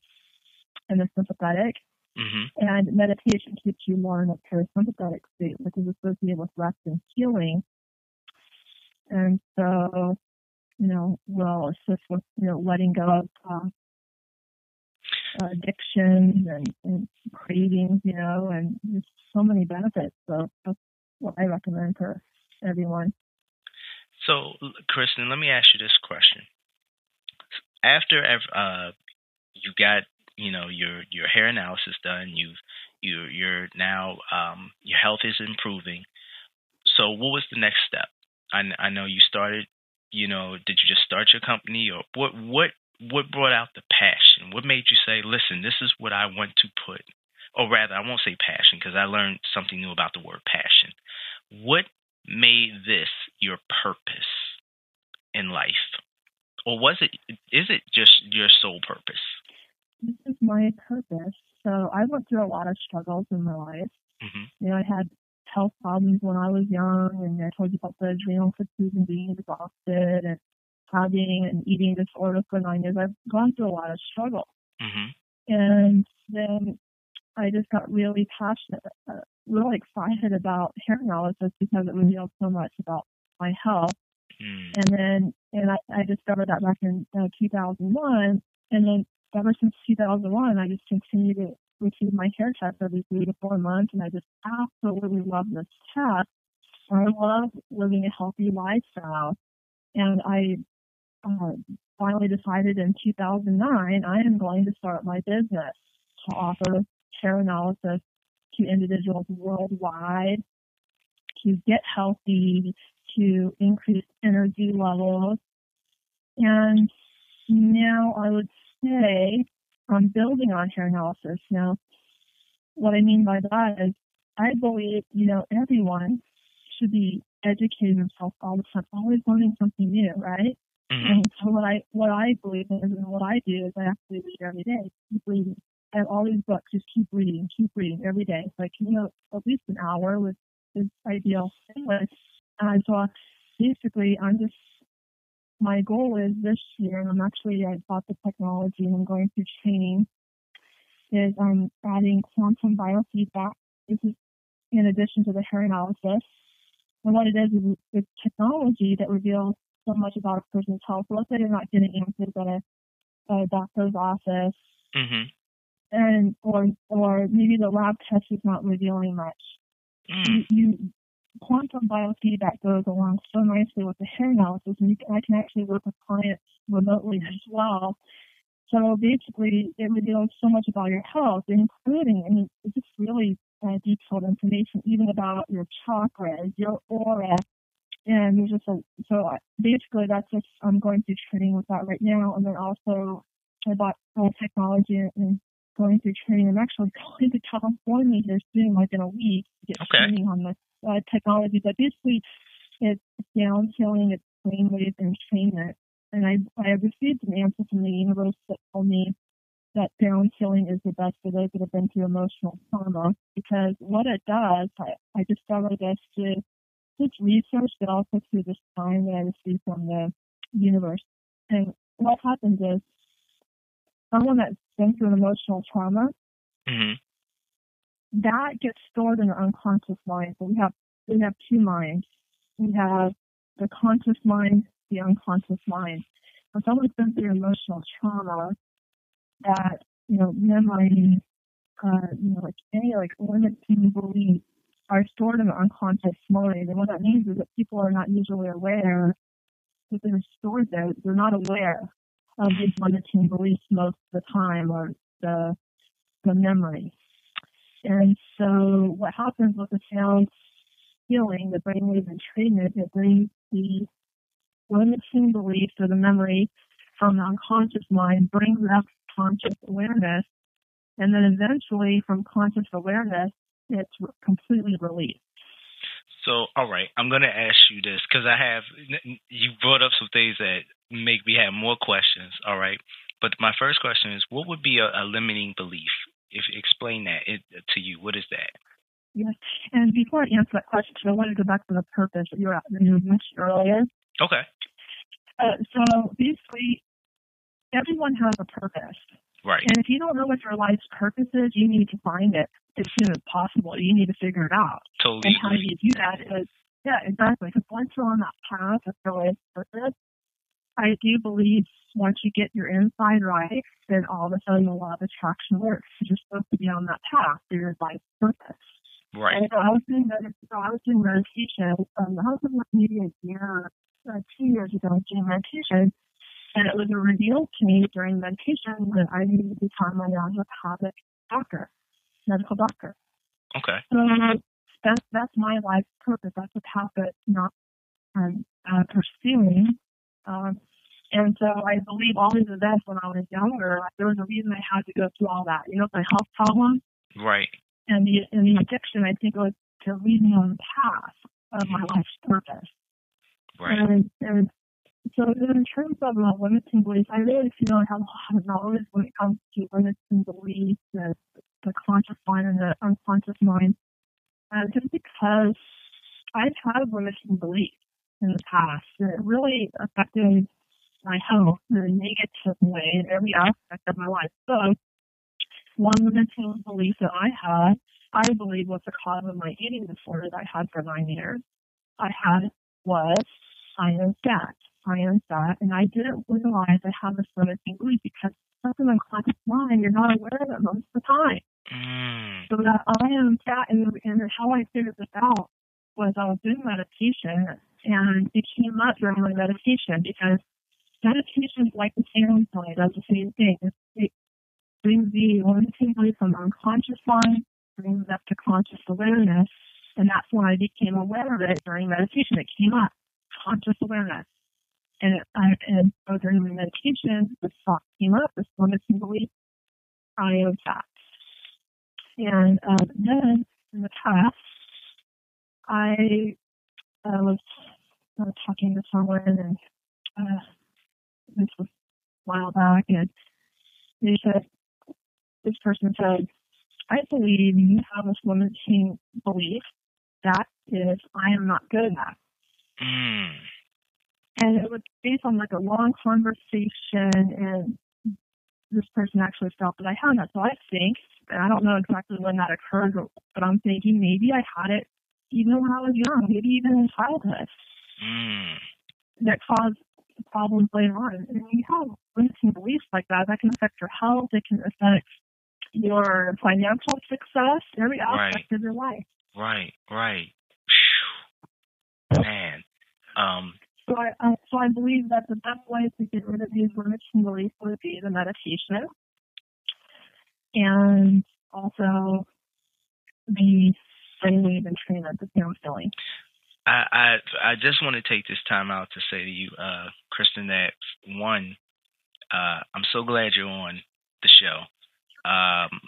and the sympathetic. Mm-hmm. And meditation keeps you more in a parasympathetic state, which is associated with rest and healing. And so, you know, will assist with, you know, letting go of uh, addictions and, and cravings, you know, and there's so many benefits. So that's what I recommend for everyone. So, Kristen, let me ask you this question: After uh, you got, you know, your your hair analysis done, you've you you're now um, your health is improving. So, what was the next step? I, I know you started. You know, did you just start your company, or what? What what brought out the passion? What made you say, listen, this is what I want to put? Or rather, I won't say passion because I learned something new about the word passion. What made this your purpose in life? Or was it, is it just your sole purpose? This is my purpose. So I went through a lot of struggles in my life. Mm-hmm. You know, I had health problems when I was young, and I told you about the adrenal fatigue and being exhausted, and having an eating disorder for nine years. I've gone through a lot of struggle. Mm-hmm. And then I just got really passionate, uh, really excited about hair analysis because it revealed so much about my health. Mm. And then, and I, I discovered that back in uh, 2001. And then ever since 2001, I just continued to receive my hair test every three to four months. And I just absolutely love this test. I love living a healthy lifestyle. And I uh, finally decided in 2009 I am going to start my business to offer hair analysis to individuals worldwide to get healthy, to increase energy levels. And now I would say I'm building on hair analysis. Now, what I mean by that is I believe, you know, everyone should be educating themselves all the time, always learning something new, right? Mm-hmm. And so what I what I believe in and what I do is I actually read every day, reading Have all these books, just keep reading, keep reading every day. Like, you know, at least an hour was is ideal anyway. And so basically I'm just my goal is this year, and I'm actually I bought the technology and I'm going through training, is I'm adding quantum biofeedback. This is in addition to the hair analysis. And what it is is it's technology that reveals so much about a person's health. Let's say they're not getting answers at a, a doctor's office, Mm-hmm. And or or maybe the lab test is not revealing much. Mm. You, you quantum biofeedback goes along so nicely with the hair analysis, and you can, I can actually work with clients remotely as well. So basically, it reveals so much about your health, including, I mean, it's just really uh, detailed information, even about your chakras, your aura, and there's just a, so basically that's just, I'm going through training with that right now, and then also I bought uh, technology and, and going through training. I'm actually going to California here soon, like in a week, to get Okay. training on this uh, technology. But basically, it's sound healing, it's brainwave entrainment. And I, I have received an answer from the universe that told me that sound healing is the best for those that have been through emotional trauma because what it does, I, I discovered this through just research, but also through this time that I received from the universe. And what happens is someone that's been through an emotional trauma, Mm-hmm. that gets stored in the unconscious mind. So we have we have two minds. We have the conscious mind, the unconscious mind. When someone's been through emotional trauma, that you know memory, uh, you know, like any like limiting beliefs are stored in the unconscious mind. And what that means is that people are not usually aware that they're stored there. They're not aware of these limiting beliefs most of the time or the the memory. And so what happens with the sound healing, the brainwave entrainment, it brings the limiting beliefs or the memory from the unconscious mind, brings up conscious awareness, and then eventually from conscious awareness, it's completely released. So, all right, I'm going to ask you this because I have you brought up some things that make me have more questions. All right, but my first question is, what would be a, a limiting belief? If explain that it, to you, what is that? Yes. And before I answer that question, I want to go back to the purpose that you were you mentioned earlier. Okay, Uh, so basically, everyone has a purpose. right, And if you don't know what your life's purpose is, you need to find it as soon as possible. You need to figure it out. totally And how you do that is, yeah, exactly. Because once you're on that path of your life's purpose, I do believe once you get your inside right, then all of a sudden the law of attraction works. You're supposed to be on that path for your life's purpose. Right, And so I was doing med- so I was doing meditation. Um, I was doing maybe a year, uh, two years ago, doing meditation, and it was revealed to me during meditation that I needed to become a allopathic doctor, medical doctor. okay, So that's that's my life purpose. That's the path that not um, uh, pursuing. Um, and so I believe all these events when I was younger, like, there was a reason I had to go through all that. You know, my health problem right, and the and the addiction, I think, was to lead me on the path of my life's purpose. right, And, and so in terms of uh, limiting beliefs, I really feel I have a lot of knowledge when it comes to limiting beliefs, the, the conscious mind and the unconscious mind. Uh, just because I've had limiting beliefs in the past, and it really affected my health in a negative way in every aspect of my life. So one limiting belief that I had, I believe was the cause of my eating disorder that I had for nine years. I had was I am fat. I am fat, and I didn't realize I had this limiting belief because that's an unconscious mind. You're not aware of it most of the time. mm, So that I am fat, and, and how I figured this out was I was doing meditation, and it came up during my meditation because meditation is like the sound side, does the same thing. It, brings the limiting belief from unconscious mind, brings up to conscious awareness, and that's when I became aware of it during meditation. It came up, conscious awareness. And, it, I, and so during my meditation, this thought came up, this limiting belief, I am fat. And um, then in the past, I uh, was uh, talking to someone, and uh, this was a while back, and they said this person said, I believe you have this limiting belief that is, I am not good enough. Mm. And it was based on like a long conversation and this person actually felt that I had that. So I think, and I don't know exactly when that occurred, but I'm thinking maybe I had it even when I was young, maybe even in childhood. Mm. That caused problems later on. And when you have limiting beliefs like that, that can affect your health, it can affect your financial success, every aspect Right. of your life. Right, right. Man. Um, So I, I so I believe that the best way to get rid of these limiting beliefs would be the meditation, and also the brainwave and treatment, the sound healing. I, I I just want to take this time out to say to you, uh, Kristen, that one, uh, I'm so glad you're on the show. Um,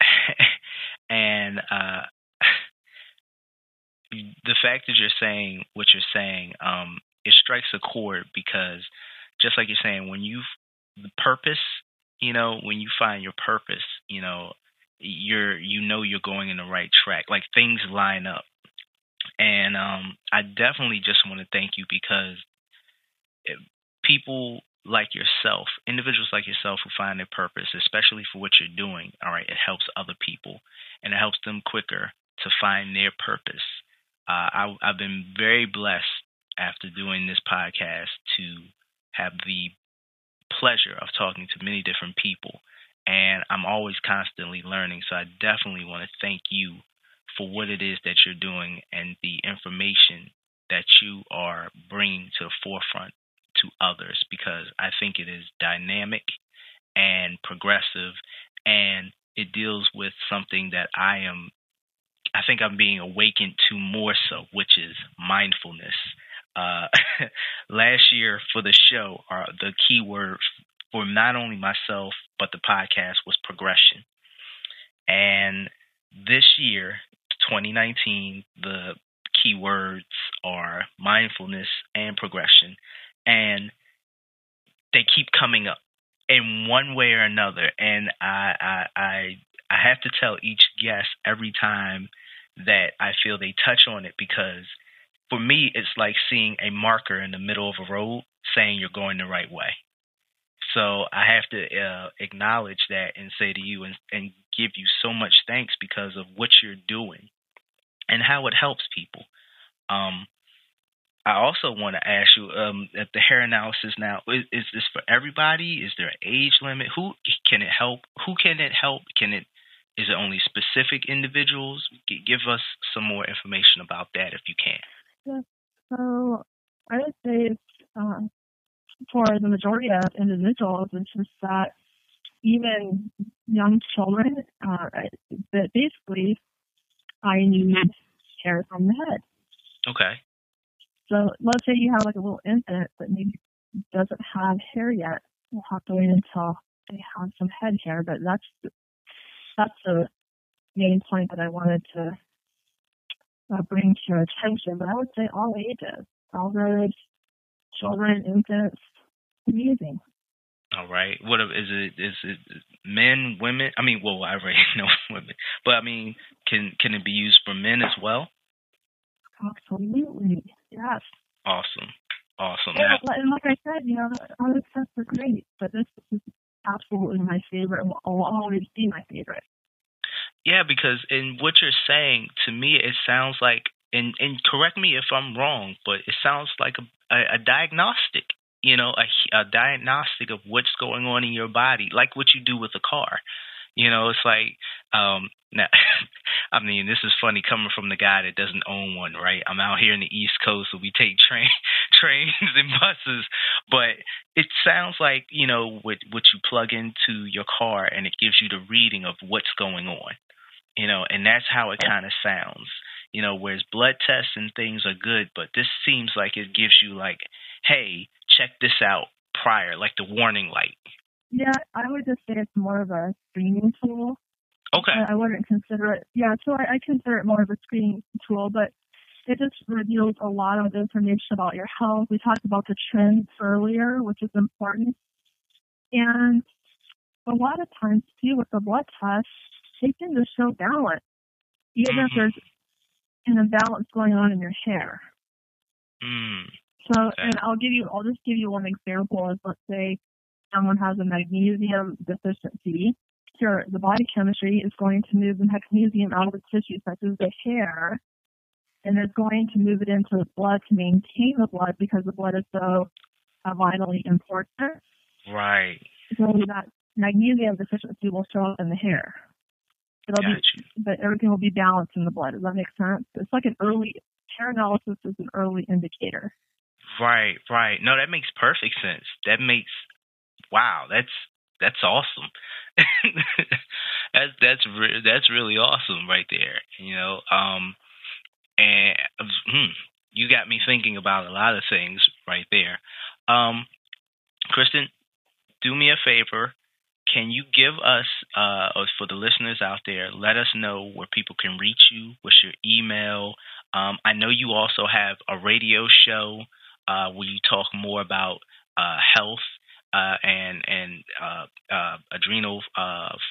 and uh, the fact that you're saying what you're saying, um, it strikes a chord because just like you're saying, when you the purpose, you know, when you find your purpose, you know, you're you know you're going in the right track. Like things line up. And um, I definitely just want to thank you because people like yourself, individuals like yourself who find their purpose, especially for what you're doing, all right, it helps other people and it helps them quicker to find their purpose. Uh, I, I've been very blessed after doing this podcast to have the pleasure of talking to many different people. And I'm always constantly learning. So I definitely want to thank you for what it is that you're doing and the information that you are bringing to the forefront to others because I think it is dynamic and progressive and it deals with something that I am I think I'm being awakened to more so, which is mindfulness. Uh, last year for the show, uh, the key word for not only myself but the podcast was progression. And this year, 2019, the keywords are mindfulness and progression. And they keep coming up in one way or another. And I, I, I, I have to tell each guest every time that I feel they touch on it because for me, it's like seeing a marker in the middle of a road saying you're going the right way. So I have to uh, acknowledge that and say to you and, and give you so much thanks because of what you're doing and how it helps people. Um, I also want to ask you um, the hair analysis now is, is this for everybody? Is there an age limit? Who can it help? Who can it help? Can it is it only specific individuals? Give us some more information about that if you can. Yeah. So I would say it's, uh, for the majority of individuals, it's just that even young children, uh, that basically I need hair from the head. Okay. So let's say you have like a little infant that maybe doesn't have hair yet. We'll have to wait until they have some head hair, but that's that's the main point that I wanted to uh, bring to your attention. But I would say all ages, all age, children, infants, amazing. All right. What if- is it? Is it men, women? I mean, well, I already know women, but I mean, can can it be used for men as well? Absolutely, yes. Awesome. Awesome. And, Now, and like I said, you know, other tests are great, but this is absolutely my favorite and will always be my favorite. yeah, because in what you're saying to me, it sounds like, and and correct me if I'm wrong, but it sounds like a a, a diagnostic. You know, a, a diagnostic of what's going on in your body, like what you do with a car. You know, it's like, um, now, I mean, this is funny coming from the guy that doesn't own one, right? I'm out here in the East Coast, so we take train, trains and buses, but it sounds like, you know, what, what you plug into your car and it gives you the reading of what's going on, you know, and that's how it kind of sounds, you know, whereas blood tests and things are good, but this seems like it gives you like, hey, check this out prior, like the warning light. Yeah, I would just say it's more of a screening tool. Okay. I, wouldn't consider it. Yeah, so I, I consider it more of a screening tool, but it just reveals a lot of information about your health. We talked about the trends earlier, which is important. And a lot of times too with the blood test, they tend to show balance, even Mhm. if there's an imbalance going on in your hair. Mm. So, Okay. and I'll give you, I'll just give you one example. Is let's say someone has a magnesium deficiency. Your the body chemistry is going to move the magnesium out of the tissue, such as the hair, and it's going to move it into the blood to maintain the blood because the blood is so uh, vitally important. Right. So that magnesium deficiency will show up in the hair. It'll Got be, you. but everything will be balanced in the blood. Does that make sense? It's like an early hair analysis is an early indicator. Right, right. No, that makes perfect sense. That makes wow. That's that's awesome. that's that's re- that's really awesome right there. You know, um, and hmm, you got me thinking about a lot of things right there. Um, Kristen, do me a favor. Can you give us, uh, or for the listeners out there, let us know where people can reach you. What's your email? Um, I know you also have a radio show uh, where you talk more about uh, health uh, and and uh, uh, adrenal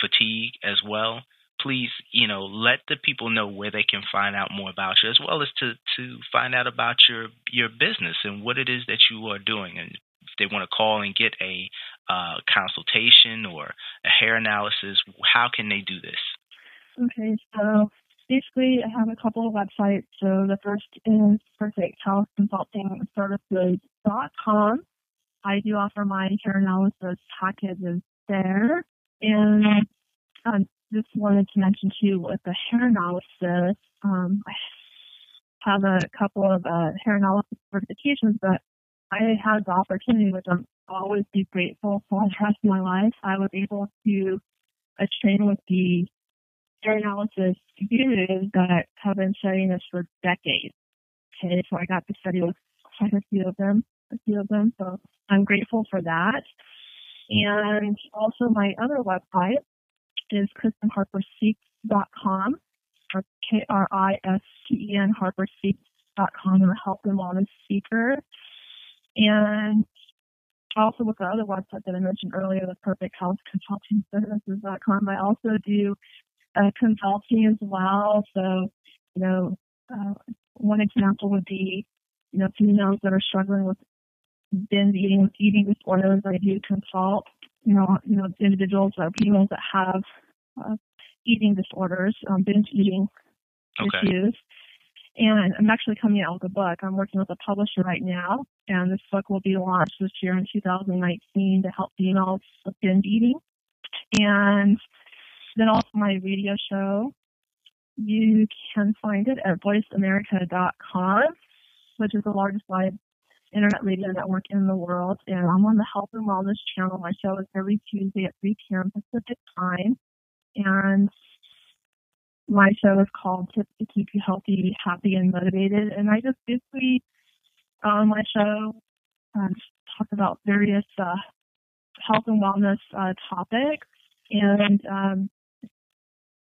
fatigue as well. Please, you know, let the people know where they can find out more about you, as well as to to find out about your your business and what it is that you are doing. And if they want to call and get a uh, consultation or a hair analysis, how can they do this? Okay, so basically I have a couple of websites. So the first is Perfect Health Consulting Services.com. I do offer my hair analysis packages there. And um, just wanted to mention too with the hair analysis, um, I have a couple of uh, hair analysis certifications that I had the opportunity, which I'm always be grateful for the rest of my life. I was able to uh, train with the analysis gurus that have been studying this for decades. Okay, so I got to study with quite a few of them, a few of them. So I'm grateful for that. And also my other website is KristenHarperSpeaks.com or K-R-I-S-T-E-N HarperSpeaks.com. I'm a health and wellness speaker. And also with the other website that I mentioned earlier, the Perfect Health Consulting Services.com, I also do uh, consulting as well. So, you know, uh, one example would be, you know, females that are struggling with binge eating, with eating disorders. I do consult, you know, you know, individuals or females that have uh, eating disorders, um, binge eating Okay. issues. And I'm actually coming out with a book. I'm working with a publisher right now, and this book will be launched this year in 2019 to help females with binge eating. And then also my radio show. You can find it at voiceamerica.com, which is the largest live internet radio network in the world. And I'm on the Health and Wellness channel. My show is every Tuesday at 3 p.m. Pacific time. And my show is called Tips to Keep You Healthy, Happy, and Motivated. And I just basically, on my show, um, talk about various uh, health and wellness uh, topics. And um,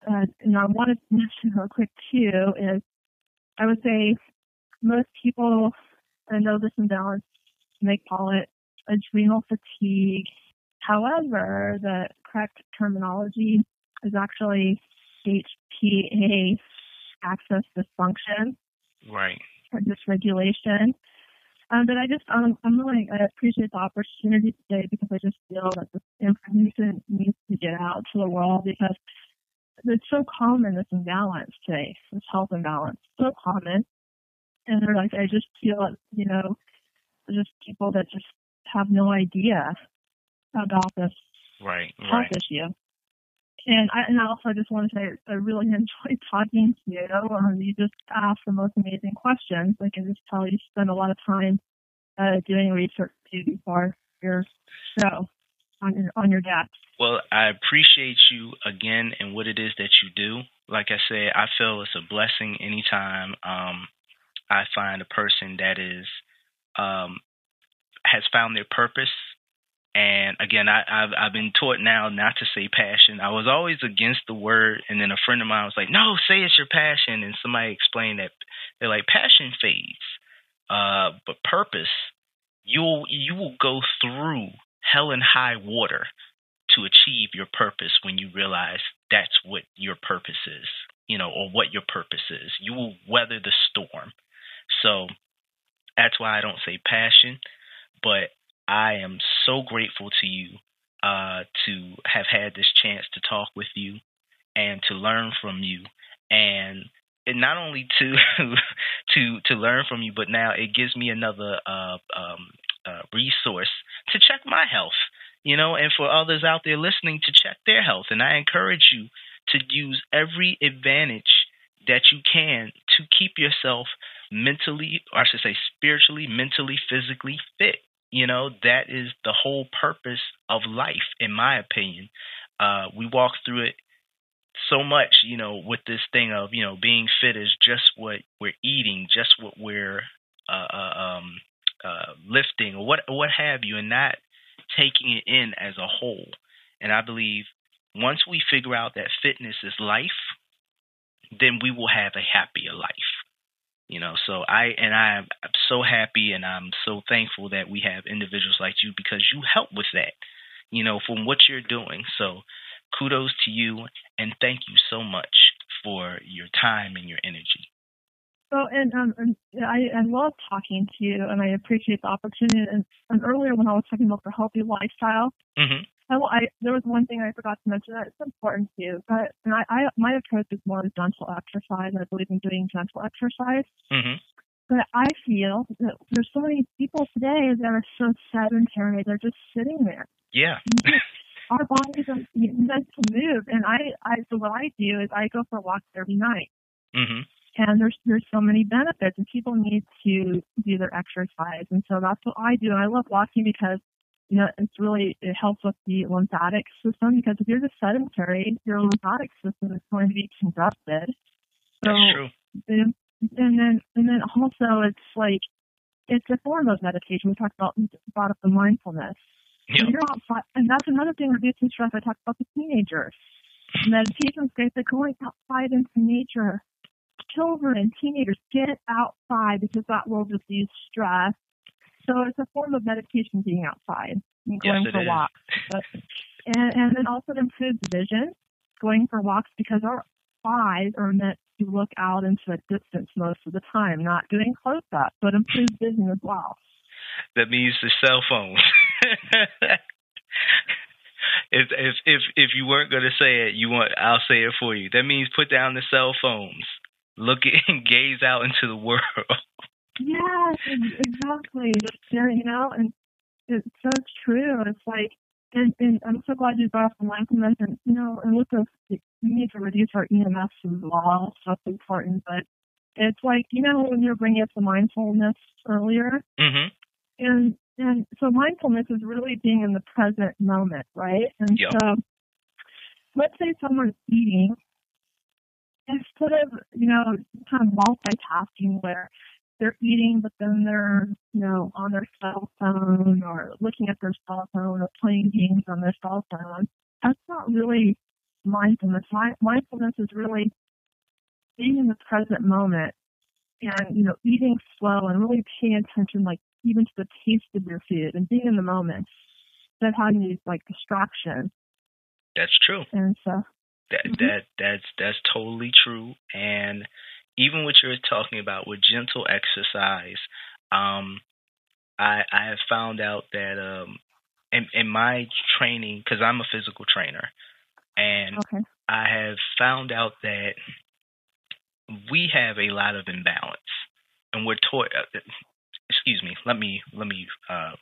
uh, and I wanted to mention real quick too is I would say most people uh, know this imbalance. They call it adrenal fatigue. However, the correct terminology is actually HPA axis dysfunction Right. or dysregulation. Um, but I just, um, I'm really, I appreciate the opportunity today because I just feel that this information needs to get out to the world because it's so common, this imbalance today, this health imbalance, so common. And they're like, I just feel, you know, just people that just have no idea about this Right. health Right. issue. And I and I also just want to say I really enjoyed talking to you. Um, you just ask the most amazing questions. I can just tell you spend a lot of time uh, doing research before your show on your on your desk. Well, I appreciate you again and what it is that you do. Like I said, I feel it's a blessing anytime um, I find a person that is um, has found their purpose. And again, I, I've I've been taught now not to say passion. I was always against the word, and then a friend of mine was like, "No, say it's your passion." And somebody explained that they're like, "Passion fades, uh, but purpose, you'll you will go through hell and high water to achieve your purpose when you realize that's what your purpose is, you know, or what your purpose is. You will weather the storm. So that's why I don't say passion, but I am so grateful to you uh, to have had this chance to talk with you and to learn from you and not only to to to learn from you, but now it gives me another uh, um, uh, resource to check my health, you know, and for others out there listening to check their health. And I encourage you to use every advantage that you can to keep yourself mentally, or I should say spiritually, mentally, physically fit. You know, that is the whole purpose of life, in my opinion. Uh, we walk through it so much, you know, with this thing of, you know, being fit is just what we're eating, just what we're uh, uh, um, uh, lifting or what what have you, and not taking it in as a whole. And I believe once we figure out that fitness is life, then we will have a happier life. You know, so I and I am so happy and I'm so thankful that we have individuals like you because you help with that. You know, from what you're doing. So kudos to you and thank you so much for your time and your energy. So, and, um, and I, I love talking to you, and I appreciate the opportunity. And, and earlier, when I was talking about the healthy lifestyle, mm-hmm. I, I, there was one thing I forgot to mention that it's important to you. But and I, I, my approach is more of gentle exercise. I believe in doing gentle exercise. Mm-hmm. But I feel that there's so many people today that are so sedentary. They're just sitting there. Yeah. our bodies are meant to move. And I, I, so what I do is I go for walks every night. Mm-hmm. And there's there's so many benefits, and people need to do their exercise, and so that's what I do. And I love walking because you know it's really it helps with the lymphatic system because if you're just sedentary, your lymphatic system is going to be congested. So, that's true. And, and then and then also it's like it's a form of meditation. We talked about brought up the mindfulness. You're outside, and that's another thing reducing stress. I talked about the teenagers. Meditation is great, but going outside into nature. Children, teenagers, get outside because that will reduce stress. So it's a form of meditation being outside and going yes, for is. walks. But, and, and then also it improves vision, going for walks because our eyes are meant to look out into the distance most of the time, not doing close up, but improves vision as well. That means the cell phones. if if if if you weren't going to say it, you want I'll say it for you. That means put down the cell phones. Look and gaze out into the world. Yes, exactly. You know, and it's so true. It's like, and, and I'm so glad you brought up the mindfulness. And you know, and with us, we need to reduce our EMS as well. So that's important. But it's like you know when you were bringing up the mindfulness earlier, mm-hmm. and and so mindfulness is really being in the present moment, right? And yep. so let's say someone's eating, instead of, you know, kind of multitasking where they're eating, but then they're, you know, on their cell phone or looking at their cell phone or playing games on their cell phone, that's not really mindfulness. Mindfulness is really being in the present moment and, you know, eating slow and really paying attention, like even to the taste of your food and being in the moment instead of having these like distractions. That's true. And so that mm-hmm. that that's that's totally true. And even what you're talking about with gentle exercise, um, I I have found out that um, in, in my training because I'm a physical trainer, and okay. I have found out that we have a lot of imbalance, and we're taught. Uh, excuse me. Let me let me uh,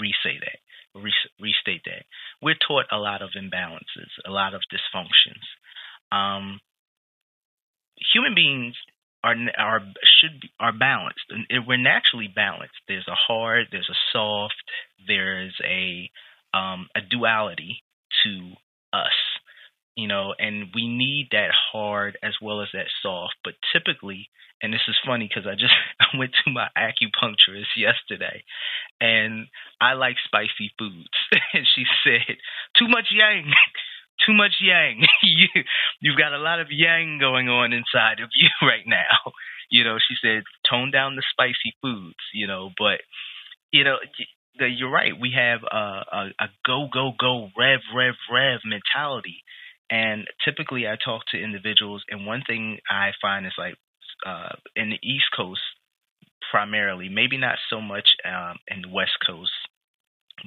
re-say that, re- restate that. We're taught a lot of imbalances, a lot of dysfunctions. Um, human beings are are should be, are balanced, and we're naturally balanced. There's a hard, there's a soft, there's a um, a duality to us you know, and we need that hard as well as that soft. But typically, and this is funny because I just I went to my acupuncturist yesterday, and I like spicy foods, and she said too much yang. Too much yang. you you've got a lot of yang going on inside of you right now. You know, she said tone down the spicy foods. You know, but you know, you're right. We have a, a, a go go go rev rev rev mentality, and typically I talk to individuals, and one thing I find is like uh, in the East Coast primarily, maybe not so much um, in the West Coast,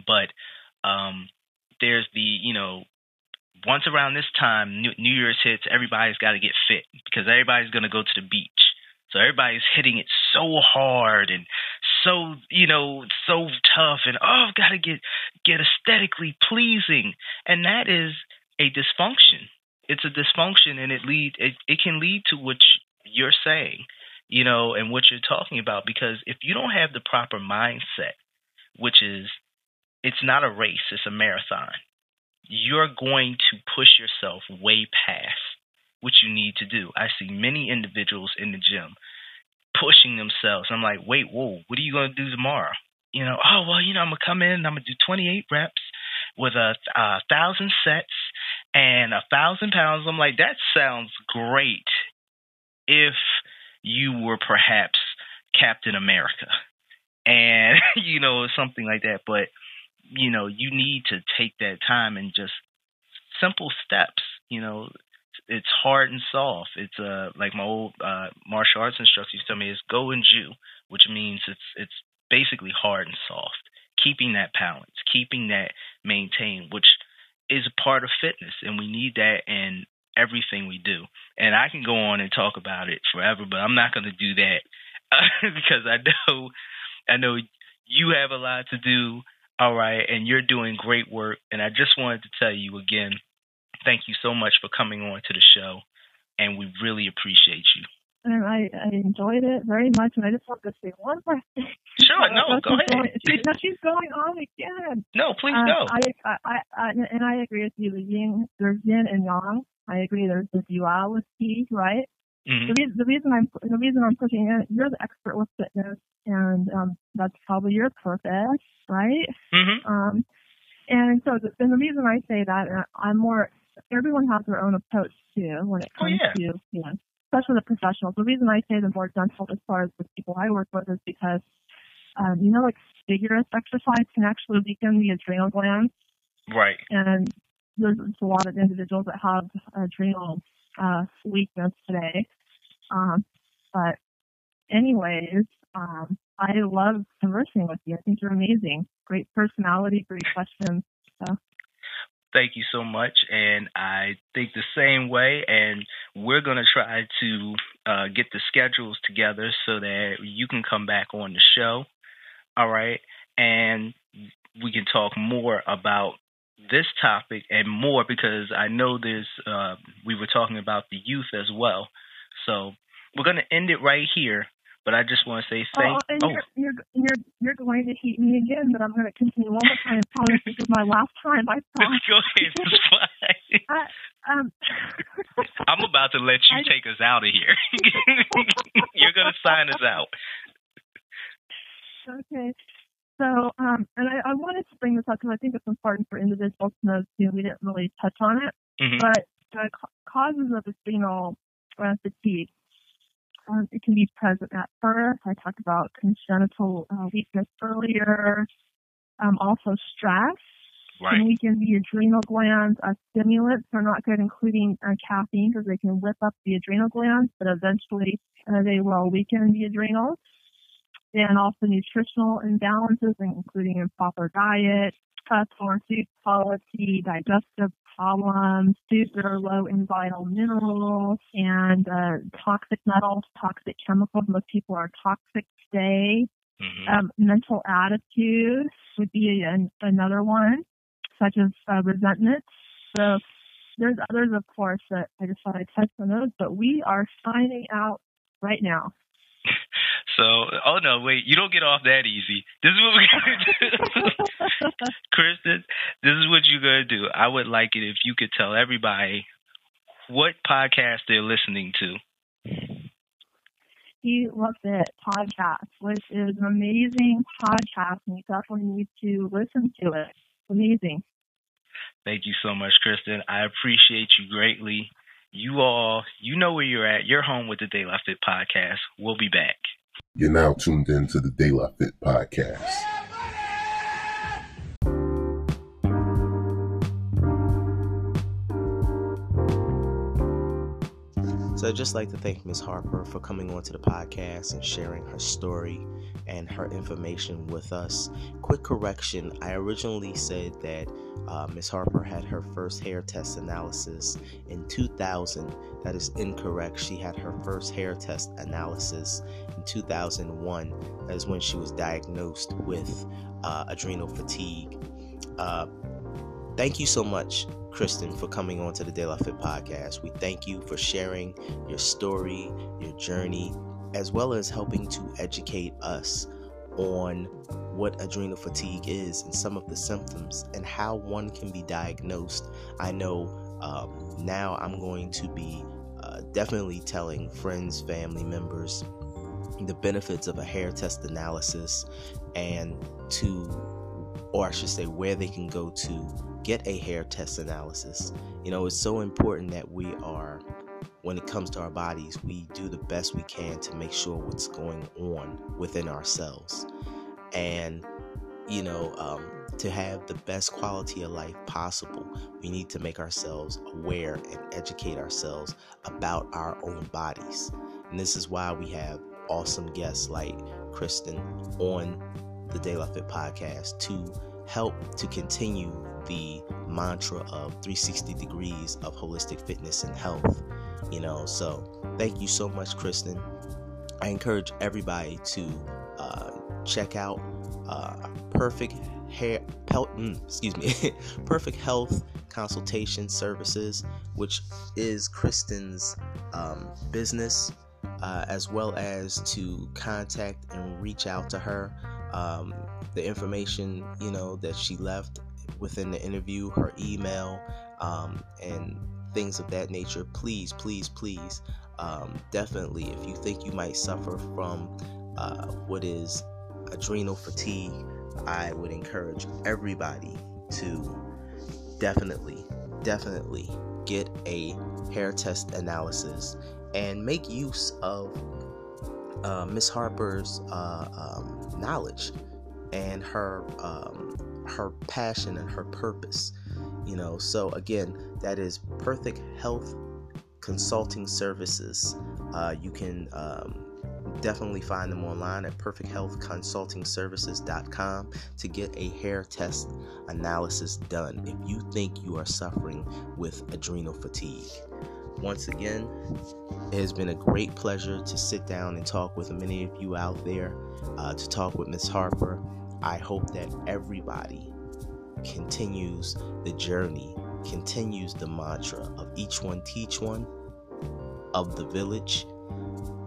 but um, there's the you know once around this time New, New Year's hits, everybody's got to get fit because everybody's going to go to the beach. So everybody's hitting it so hard and so you know so tough and oh I've got to get get aesthetically pleasing and that is a dysfunction. It's a dysfunction and it lead it, it can lead to what you're saying, you know, and what you're talking about because if you don't have the proper mindset, which is it's not a race, it's a marathon. You're going to push yourself way past what you need to do. I see many individuals in the gym pushing themselves. I'm like, wait, whoa, what are you going to do tomorrow? You know, oh, well, you know, I'm going to come in and I'm going to do 28 reps with a, a thousand sets and a thousand pounds. I'm like, that sounds great if you were perhaps Captain America and, you know, something like that. But, you know, you need to take that time and just simple steps, you know, it's hard and soft. It's uh like my old uh martial arts instructor used to tell me is go and ju, which means it's it's basically hard and soft. Keeping that balance, keeping that maintained, which is a part of fitness, and we need that in everything we do. And I can go on and talk about it forever, but I'm not going to do that because I know I know you have a lot to do. All right, and you're doing great work. And I just wanted to tell you again thank you so much for coming on to the show, and we really appreciate you. And I, I enjoyed it very much, and I just want to say one more thing. Sure, no, go ahead. Going, she, no, she's going on again. No, please uh, go. I, I, I, I, and I agree with you. The yin, there's yin and yang. I agree. There's the duality, right? Mm-hmm. The, reason, the reason I'm the reason I'm pushing it, you're the expert with fitness, and um, that's probably your purpose, right? Mm-hmm. Um, and so, the, and the reason I say that, uh, I'm more everyone has their own approach too when it Oh, comes yeah. to you know especially the professionals. The reason I say the more gentle as far as the people I work with is because um, you know like vigorous exercise can actually weaken the adrenal glands Right. and there's a lot of individuals that have adrenal uh, weakness today. Um, but anyways, um, I love conversing with you. I think you're amazing. Great personality, great questions. Thank you so much, and I think the same way. And we're going to try to uh, get the schedules together so that you can come back on the show. All right, and we can talk more about this topic and more because I know there's. Uh, we were talking about the youth as well, so we're going to end it right here. But I just want to say thank. Oh, and oh, you're, you're you're you're going to hate me again, but I'm going to continue one more time. I promise this is my last time. I promise. go ahead. It's fine. I, um, I'm about to let you I- take us out of here. You're going to sign us out. okay. So, um, and I, I wanted to bring this up because I think it's important for individuals to know too. We didn't really touch on it, Mhm. but the ca- causes of adrenal uh, fatigue. Um, it can be present at birth. I talked about congenital uh, weakness earlier. Um, also, stress Right. can weaken the adrenal glands. Uh, stimulants are not good, including uh, caffeine, because they can whip up the adrenal glands, but eventually uh, they will weaken the adrenals. And also nutritional imbalances, including improper diet, poor food quality, digestive problems, foods that are low in vital minerals, and uh, toxic metals, toxic chemicals. Most people are toxic today. Mhm. Um, mental attitude would be an, another one, such as uh, resentment. So there's others, of course, that I just thought I'd touch on those, but we are signing out right now. So, oh no, wait, you don't get off that easy. This is what we're going to do. Kristen, this is what you're going to do. I would like it if you could tell everybody what podcast they're listening to. De La Fit podcast, which is an amazing podcast, and you definitely need to listen to it. It's amazing. Thank you so much, Kristen. I appreciate you greatly. You all, you know where you're at. You're home with the De La Fit podcast. We'll be back. You're now tuned in to the De La Fit podcast. So I'd just like to thank Ms. Harper for coming onto the podcast and sharing her story and her information with us. Quick correction I originally said that uh, Ms. Harper had her first hair test analysis in 2000. That is incorrect. She had her first hair test analysis in 2001. That is when she was diagnosed with uh, adrenal fatigue. Uh, thank you so much, Kristen, for coming on to the De La Fit podcast. We thank you for sharing your story, your journey, as well as helping to educate us on what adrenal fatigue is and some of the symptoms and how one can be diagnosed. I know um, now I'm going to be uh, definitely telling friends, family members the benefits of a hair test analysis and to, or I should say, where they can go to get a hair test analysis. You know, it's so important that we are when it comes to our bodies, we do the best we can to make sure what's going on within ourselves. And, you know, um, to have the best quality of life possible, we need to make ourselves aware and educate ourselves about our own bodies. And this is why we have awesome guests like Kristen on the De La Fit podcast to help to continue the mantra of 360 degrees of holistic fitness and health. You know, so thank you so much, Kristen. I encourage everybody to uh, check out uh, Perfect Hair, Pel- mm, excuse me, Perfect Health Consultation Services, which is Kristen's um, business, uh, as well as to contact and reach out to her. Um, the information you know that she left within the interview, her email, um, and things of that nature. Please, please, please, um, definitely, if you think you might suffer from uh, what is adrenal fatigue, I would encourage everybody to definitely, definitely get a hair test analysis and make use of uh, Miss Harper's uh, um, knowledge and her um, her passion and her purpose. You know, so again, that is Perfect Health Consulting Services. Uh, you can um, definitely find them online at perfecthealthconsultingservices.com to get a hair test analysis done if you think you are suffering with adrenal fatigue. Once again, it has been a great pleasure to sit down and talk with many of you out there, uh, to talk with Miss Harper. I hope that everybody continues the journey, continues the mantra of each one teach one, of the village.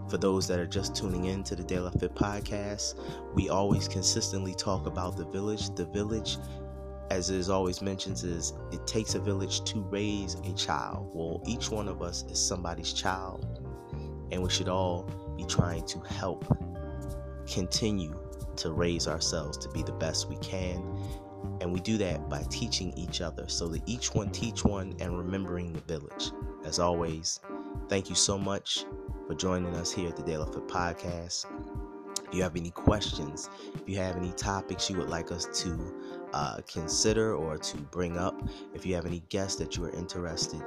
For those that are just tuning in to the De La Fit podcast, we always consistently talk about the village. The village, as is always mentions, is it takes a village to raise a child. Well, each one of us is somebody's child, and we should all be trying to help continue to raise ourselves to be the best we can. And we do that by teaching each other so that each one teach one and remembering the village. As always, thank you so much for joining us here at the La Fit Podcast. If you have any questions, if you have any topics you would like us to uh, consider or to bring up, if you have any guests that you are interested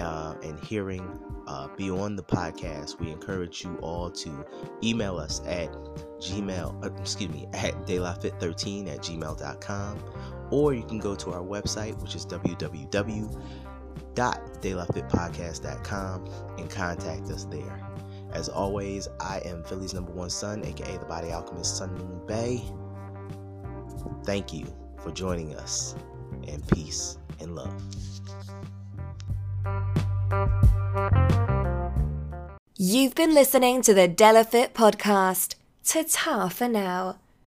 uh, hearing uh, be on the podcast, we encourage you all to email us at gmail, uh, excuse me, at delafit13 at gmail.com, or you can go to our website, which is www.delafitpodcast.com and contact us there. As always, I am Philly's number one son, aka the Body Alchemist Sun Moon Bay. Thank you for joining us, and peace and love. You've been listening to the De La Fit podcast. Ta-ta for now.